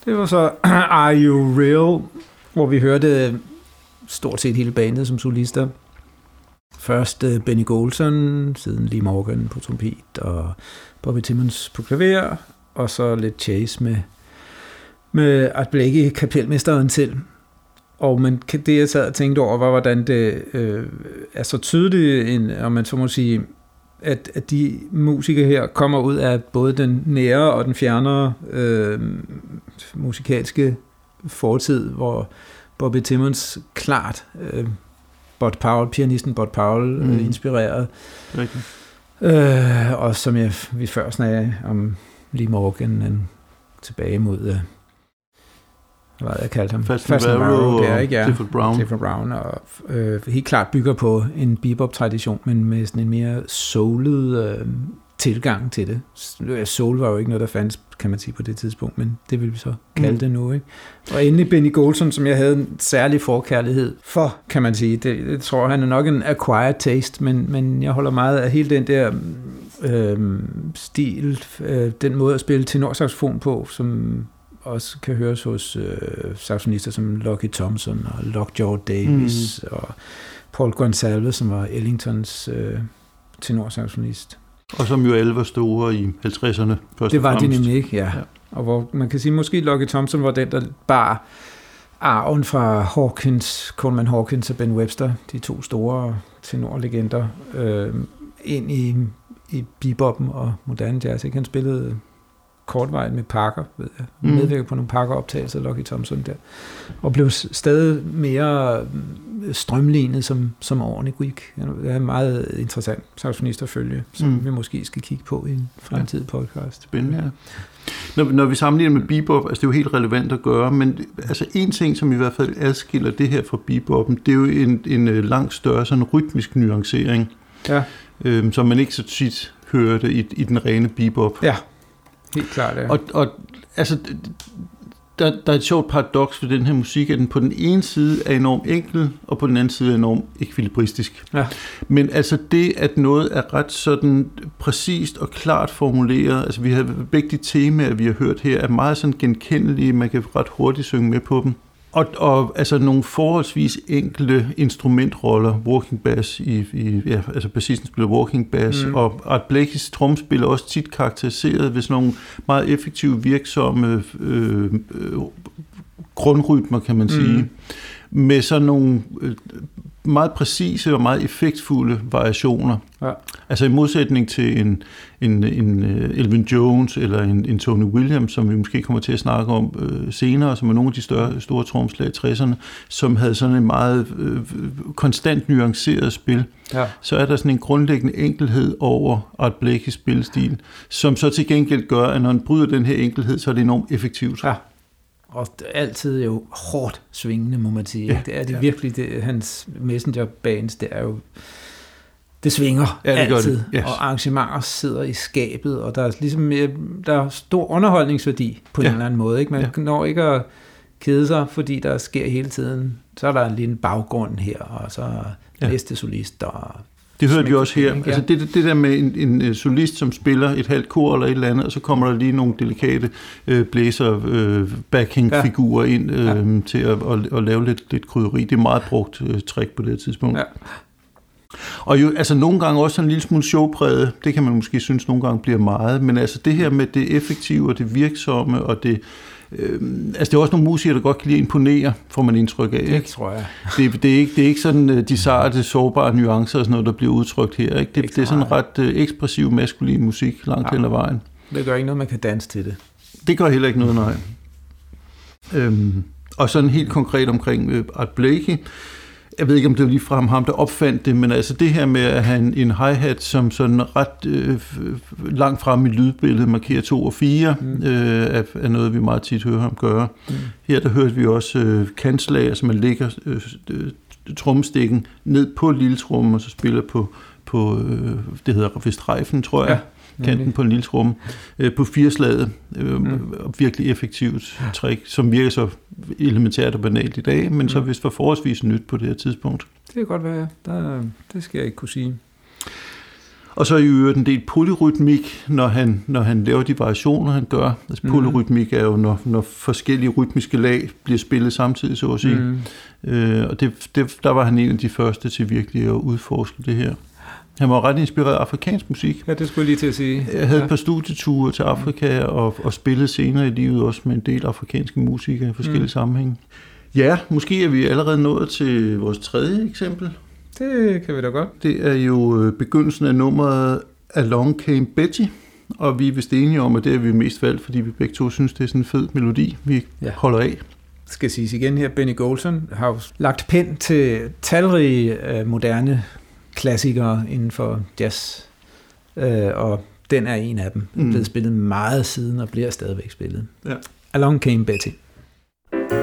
Det var så *clears throat* Are You Real, hvor vi hørte øh, stort set hele bandet som solister. Først øh, Benny Golson, siden Lee Morgan på trompet, og Bobby Timmons på klaver, og så lidt Chase med, med Art Blakey, kapelmesteren til. Og man, det jeg sad og tænkte over, var, hvordan det øh, er så tydeligt, en, om man så må sige, at, at de musikere her kommer ud af både den nære og den fjernere øh, musikalske fortid, hvor Bobby Timmons klart øh, Bud Powell, pianisten Bud Powell, mm. øh, inspireret. Rigtigt. Øh, og som jeg vi før snakkede om Lee Morgan en, tilbage mod øh, hvad var det, jeg kaldte ham? Fast and Barrow der, og ikke? Ja. Clifford Brown. Clifford Brown, og øh, helt klart bygger på en bebop-tradition, men med sådan en mere soulet øh, tilgang til det. Soul var jo ikke noget, der fandtes, kan man sige, på det tidspunkt, men det vil vi så kalde Mm. det nu. Ikke? Og endelig Benny Golson, som jeg havde en særlig forkærlighed for, kan man sige. Det, det tror jeg, han er nok en acquired taste, men, men jeg holder meget af hele den der øh, stil, øh, den måde at spille tenorsaxofon på, som også kan høres hos øh, saxofonister som Lucky Thompson og Lockjaw Davis mm. og Paul Gonsalves, som var Ellingtons øh, tenorsaxofonist. Og som jo alle var store i 50'erne. Det var de nemlig ikke, ja. ja. Og hvor man kan sige, måske Lucky Thompson var den, der bar arven fra Hawkins, Coleman Hawkins og Ben Webster, de to store tenorlegender, øh, ind i, i beboppen og moderne jazz. Ikke? Han spillede kortvejen med Parker, ved jeg. Mm. Medvirkede på nogle Parker-optagelser, Lucky Thompson der. Og blev stadig mere øh, strømlignet som, som årene gik. Det er en meget interessant saxofonist at følge, som mm. vi måske skal kigge på i en fremtidig podcast. Spændende, ja. Når, når vi sammenligner med bebop, altså det er jo helt relevant at gøre, men altså en ting, som i hvert fald adskiller det her fra beboppen, det er jo en, en øh, langt større sådan rytmisk nuancering, ja. øhm, som man ikke så tit hørte i, i den rene bebop. Ja, helt klart, ja. Og, og altså, der, der er et sjovt paradoks ved den her musik, at den på den ene side er enormt enkel, og på den anden side er enormt ekvilibristisk. Ja. Men altså det, at noget er ret sådan præcist og klart formuleret, altså vi har begge de temaer, vi har hørt her, er meget sådan genkendelige, man kan ret hurtigt synge med på dem. Og, og altså nogle forholdsvis enkle instrumentroller, walking bass, i, i, ja, altså bassisten spiller walking bass, mm. og Art Blakey's trum spiller også tit karakteriseret ved sådan nogle meget effektive, virksomme øh, øh, grundrytmer, kan man sige, mm. med sådan nogle øh, meget præcise og meget effektfulde variationer. Ja. Altså i modsætning til en, en, en uh, Elvin Jones eller en, en Tony Williams, som vi måske kommer til at snakke om øh, senere, som er nogle af de større, store tromslag i 60'erne, som havde sådan en meget øh, konstant nuanceret spil. Ja. Så er der sådan en grundlæggende enkelhed over Art Blakey's spilstil, som så til gengæld gør, at når han bryder den her enkelhed, så er det enormt effektivt. Ja og altid jo hårdt svingende, må man sige. Ja, det er det ja. virkelig, det, hans messenger bands, det er jo, det svinger ja, det altid, det. Yes. og arrangementer sidder i skabet, og der er ligesom der er stor underholdningsværdi på ja. en eller anden måde. Ikke? Man ja. når ikke at kede sig, fordi der sker hele tiden. Så er der en lille baggrund her, og så ja. næste solist, og det hørte vi også her. Altså det, det der med en, en øh, solist, som spiller et halvt kor eller et eller andet, og så kommer der lige nogle delikate øh, blæser øh, backing-figurer ja. ind øh, ja. til at, at, at lave lidt, lidt krydderi. Det er meget brugt øh, trick på det tidspunkt. Ja. Og jo, altså nogle gange også en lille smule showpræget, det kan man måske synes nogle gange bliver meget, men altså det her med det effektive og det virksomme og det, Øh, altså det er også nogle musikere, der godt kan lide at imponere, får man indtryk af. Ikke? Det tror jeg. Det, det, er ikke, det er ikke sådan øh, de sarte, sårbare nuancer og sådan noget, der bliver udtrykt her. Ikke? Det, det er sådan ret uh, ekspressiv, maskulin musik langt ja. hen ad vejen. Det gør ikke noget, man kan danse til det. Det gør heller ikke noget, nej. Øhm, og sådan helt konkret omkring uh, Art Blakey, jeg ved ikke, om det var lige frem ham, der opfandt det, men altså det her med at have en, en hi-hat, som sådan ret øh, langt frem i lydbilledet markerer 2 og 4, mm. øh, er, er noget, vi meget tit hører ham gøre. Mm. Her der hørte vi også øh, kantslager, som man lægger øh, øh, trommestikken ned på lille tromme, og så spiller på, på øh, det hedder vist rejfen, tror jeg. Kanten på en lille trum, øh, på fireslaget. Øh, mm. Virkelig effektivt trick, som virker så elementært og banalt i dag, men mm. så vist var forholdsvis nyt på det her tidspunkt. Det kan godt være. Der, det skal jeg ikke kunne sige. Og så er i øvrigt en del polyrytmik, når han, når han laver de variationer, han gør. Altså mm. polyrytmik er jo, når, når forskellige rytmiske lag bliver spillet samtidig, så at sige. Mm. Øh, og det, det, der var han en af de første til virkelig at udforske det her. Han var ret inspireret af afrikansk musik. Ja, det skulle jeg lige til at sige. Jeg havde ja. et par studieture til Afrika og, og spillede senere i livet også med en del afrikanske musikere i forskellige mm. sammenhænge. Ja, måske er vi allerede nået til vores tredje eksempel. Det kan vi da godt. Det er jo øh, begyndelsen af nummeret Along Came Betty, og vi er vist enige om, at det er vi mest valgt, fordi vi begge to synes, det er sådan en fed melodi, vi ja. holder af skal siges igen her, Benny Golson har lagt pen til talrige øh, moderne klassikere inden for jazz, øh, og den er en af dem. Den er blevet mm. spillet meget siden og bliver stadigvæk spillet. Ja. Along Came Betty. Ja,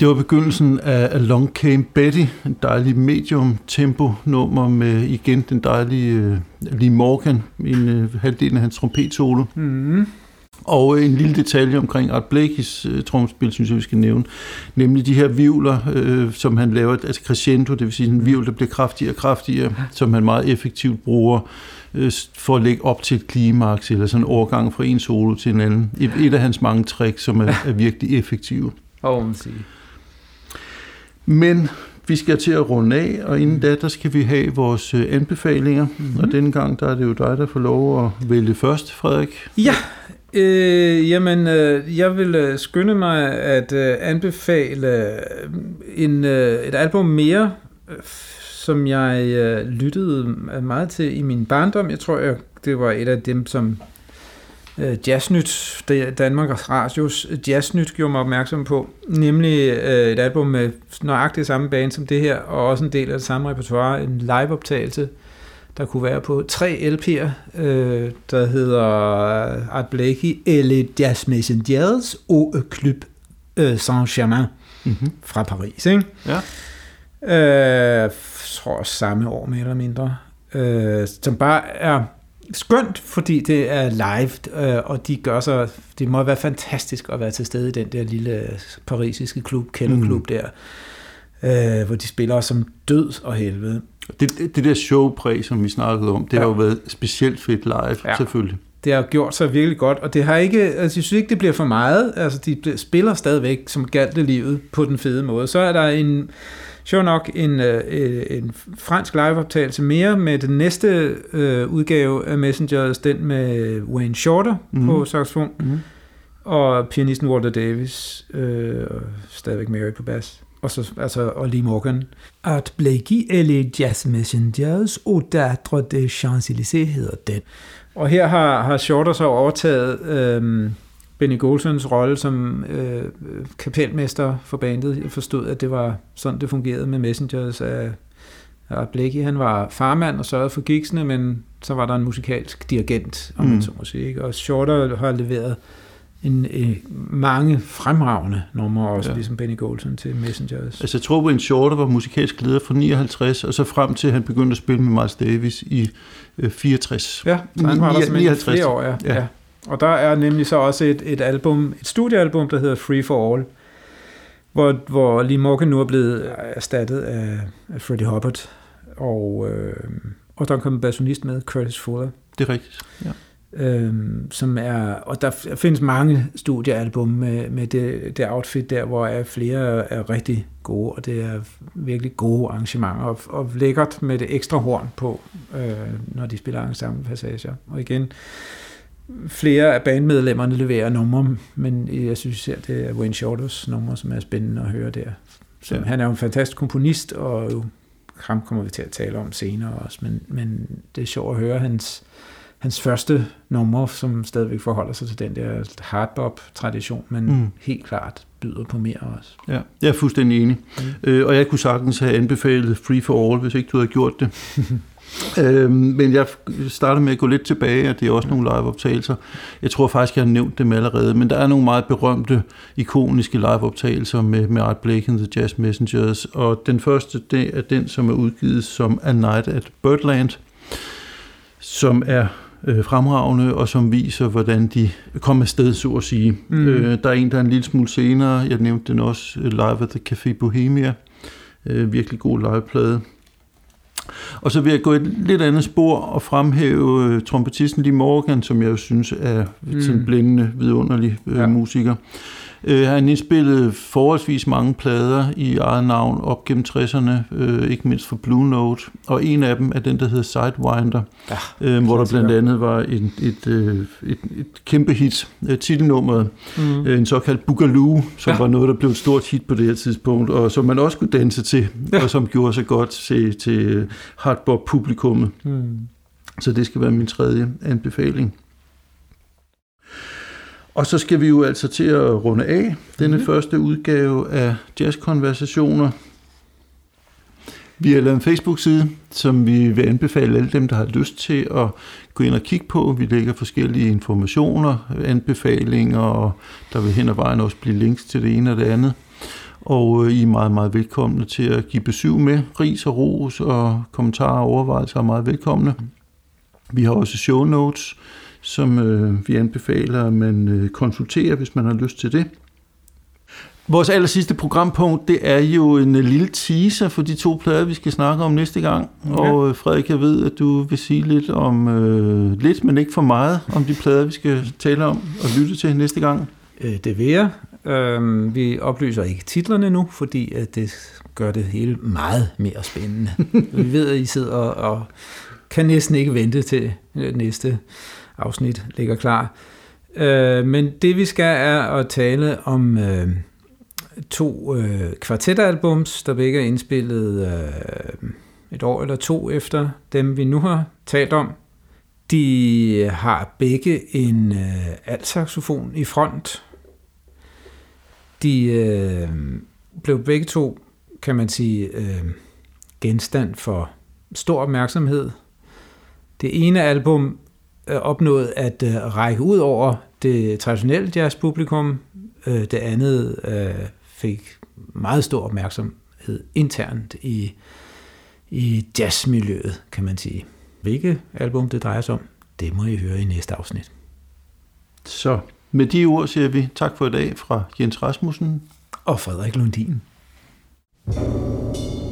det var begyndelsen af Along Came Betty, en dejlig medium-tempo-nummer med igen den dejlige uh, Lee Morgan, en uh, halvdelen af hans trompetsolo. Mm. Og en lille detalje omkring Art Blakey's uh, trommespil, synes jeg, vi skal nævne. Nemlig de her vivler, uh, som han laver, altså crescendo, det vil sige en vivl, der bliver kraftigere og kraftigere, som han meget effektivt bruger for at lægge op til et klimaks, eller sådan en overgang fra en solo til en anden. Et, et af hans mange tricks, som er, er virkelig effektive. Og man sige. Men vi skal til at runde af, og inden da, der skal vi have vores øh, anbefalinger. Mm-hmm. Og denne gang, der er det jo dig, der får lov at vælge først, Frederik. Ja, øh, jamen, øh, jeg vil øh, skynde mig at øh, anbefale øh, en, øh, et album mere, øh, som jeg øh, lyttede meget til i min barndom. Jeg tror, jeg, det var et af dem, som øh, Jazznyt, Danmarks Radios Jazznyt gjorde mig opmærksom på, nemlig øh, et album med nøjagtigt samme band som det her, og også en del af det samme repertoire, en liveoptagelse, der kunne være på tre LP'er, øh, der hedder Art Blakey, Elle Jazz Messengers og Club øh, Saint-Germain mm-hmm. fra Paris. Ikke? Ja. Øh, tror samme år mere eller mindre. Øh, som bare er skønt, fordi det er live, øh, og de gør så, det må være fantastisk at være til stede i den der lille parisiske klub, kælderklub mm. der, øh, hvor de spiller som død og helvede. Det, det der showpræg, som vi snakkede om, det ja. har jo været specielt fedt live, ja. selvfølgelig. Det har gjort sig virkelig godt, og det har ikke, altså jeg synes ikke, det bliver for meget. Altså, de spiller stadigvæk som galt livet på den fede måde. Så er der en, sjov nok en, øh, en fransk liveoptagelse mere med den næste øh, udgave af Messengers, den med Wayne Shorter mm. på saxofon, mm. og pianisten Walter Davis, øh, stadigvæk Mary på bas. Og, så, altså, og Lee Morgan. Art Blakey et les Jazz Messengers au Teatre des Champs-Élysées hedder den. Og her har, har Shorter så overtaget øh, Benny Golsons rolle som øh, kapelmester for bandet. Jeg forstod, at det var sådan, det fungerede med Messengers af, af. Han var farmand og sørgede for gigsene, men så var der en musikalsk dirigent, om mm. man så må sige. Ikke? Og Shorter har leveret en, en, mange fremragende numre også, ja. ligesom Benny Golson til Messengers. Altså jeg tror, Wayne Shorter var musikalsk leder fra 59, og så frem til, at han begyndte at spille med Miles Davis i øh, 64. Ja, så han var der simpelthen flere år, ja. ja. ja. Og der er nemlig så også et, et album, et studiealbum, der hedder Free for All, hvor, hvor Lee Morgan nu er blevet erstattet af, af Freddie Hubbard, og, øh, og der er kommet en bassonist med, Curtis Fuller. Det er rigtigt, ja. Øhm, som er, og der findes mange studiealbum med, med det, det outfit der, hvor er flere er rigtig gode, og det er virkelig gode arrangementer, og, og lækkert med det ekstra horn på, øh, når de spiller ensemble passager. Og igen, flere af bandmedlemmerne leverer numre, men jeg synes at det er Wayne Shorters numre, som er spændende at høre der. Så ja. Han er jo en fantastisk komponist, og jo, ham kommer vi til at tale om senere også, men, men det er sjovt at høre hans, hans første nummer, som stadigvæk forholder sig til den der hardbop-tradition, men mm. helt klart byder på mere også. Ja, jeg er fuldstændig enig. Mm. Øh, og jeg kunne sagtens have anbefalet Free for All, hvis ikke du havde gjort det. *laughs* øh, men jeg starter med at gå lidt tilbage, og det er også nogle liveoptagelser. Jeg tror faktisk, jeg har nævnt dem allerede, men der er nogle meget berømte, ikoniske liveoptagelser med, med Art Blake and the Jazz Messengers, og den første, det er den, som er udgivet som A Night at Birdland, som er øh, fremragende, og som viser, hvordan de kom afsted, så at sige. Mm. Øh, der er en, der er en lille smule senere, jeg nævnte den også, live at the Café Bohemia, øh, virkelig god liveplade. Og så vil jeg gå et lidt andet spor og fremhæve uh, trompetisten Lee Morgan, som jeg jo synes er mm. en blændende, vidunderlig uh, ja. musiker. Uh, han indspillede forholdsvis mange plader i eget navn op gennem 60'erne, uh, ikke mindst for Blue Note, og en af dem er den, der hedder Sidewinder, ja, uh, hvor der blandt andet var en, et, uh, et, et kæmpe hit, uh, titelnummeret, mm. uh, en såkaldt Boogaloo, som ja. var noget, der blev et stort hit på det her tidspunkt, og som man også kunne danse til, ja. og som gjorde sig godt til, til hardbop-publikummet. Mm. Så det skal være min tredje anbefaling. Og så skal vi jo altså til at runde af denne mm. første udgave af Jazzkonversationer. Vi har lavet en Facebook-side, som vi vil anbefale alle dem, der har lyst til at gå ind og kigge på. Vi lægger forskellige informationer, anbefalinger, og der vil hen ad vejen også blive links til det ene og det andet. og øh, I er meget, meget velkomne til at give besøg med. Ris og ros og kommentarer og overvejelser er meget velkomne. Vi har også show notes, som øh, vi anbefaler, at man øh, konsulterer, hvis man har lyst til det. Vores aller sidste programpunkt, det er jo en lille teaser for de to plader, vi skal snakke om næste gang. Okay. Og øh, Frederik, jeg ved, at du vil sige lidt om, øh, lidt, men ikke for meget, om de plader, vi skal tale om og lytte til næste gang. Øh, det vil jeg. Øh, vi oplyser ikke titlerne nu, fordi at det gør det hele meget mere spændende. *laughs* vi ved, at I sidder og kan næsten ikke vente til næste afsnit ligger klar. Øh, men det vi skal er at tale om øh, to øh, kvartetalbums, der begge er indspillet øh, et år eller to efter dem, vi nu har talt om. De har begge en øh, altsaxofon i front. De øh, blev begge to, kan man sige, øh, genstand for stor opmærksomhed. Det ene album øh, opnåede at øh, række ud over det traditionelle jazzpublikum. Øh, det andet øh, fik meget stor opmærksomhed internt i, i jazzmiljøet, kan man sige. Hvilket album det drejer sig om, det må I høre i næste afsnit. Så med de ord siger vi tak for i dag fra Jens Rasmussen og Frederik Lundin. thank you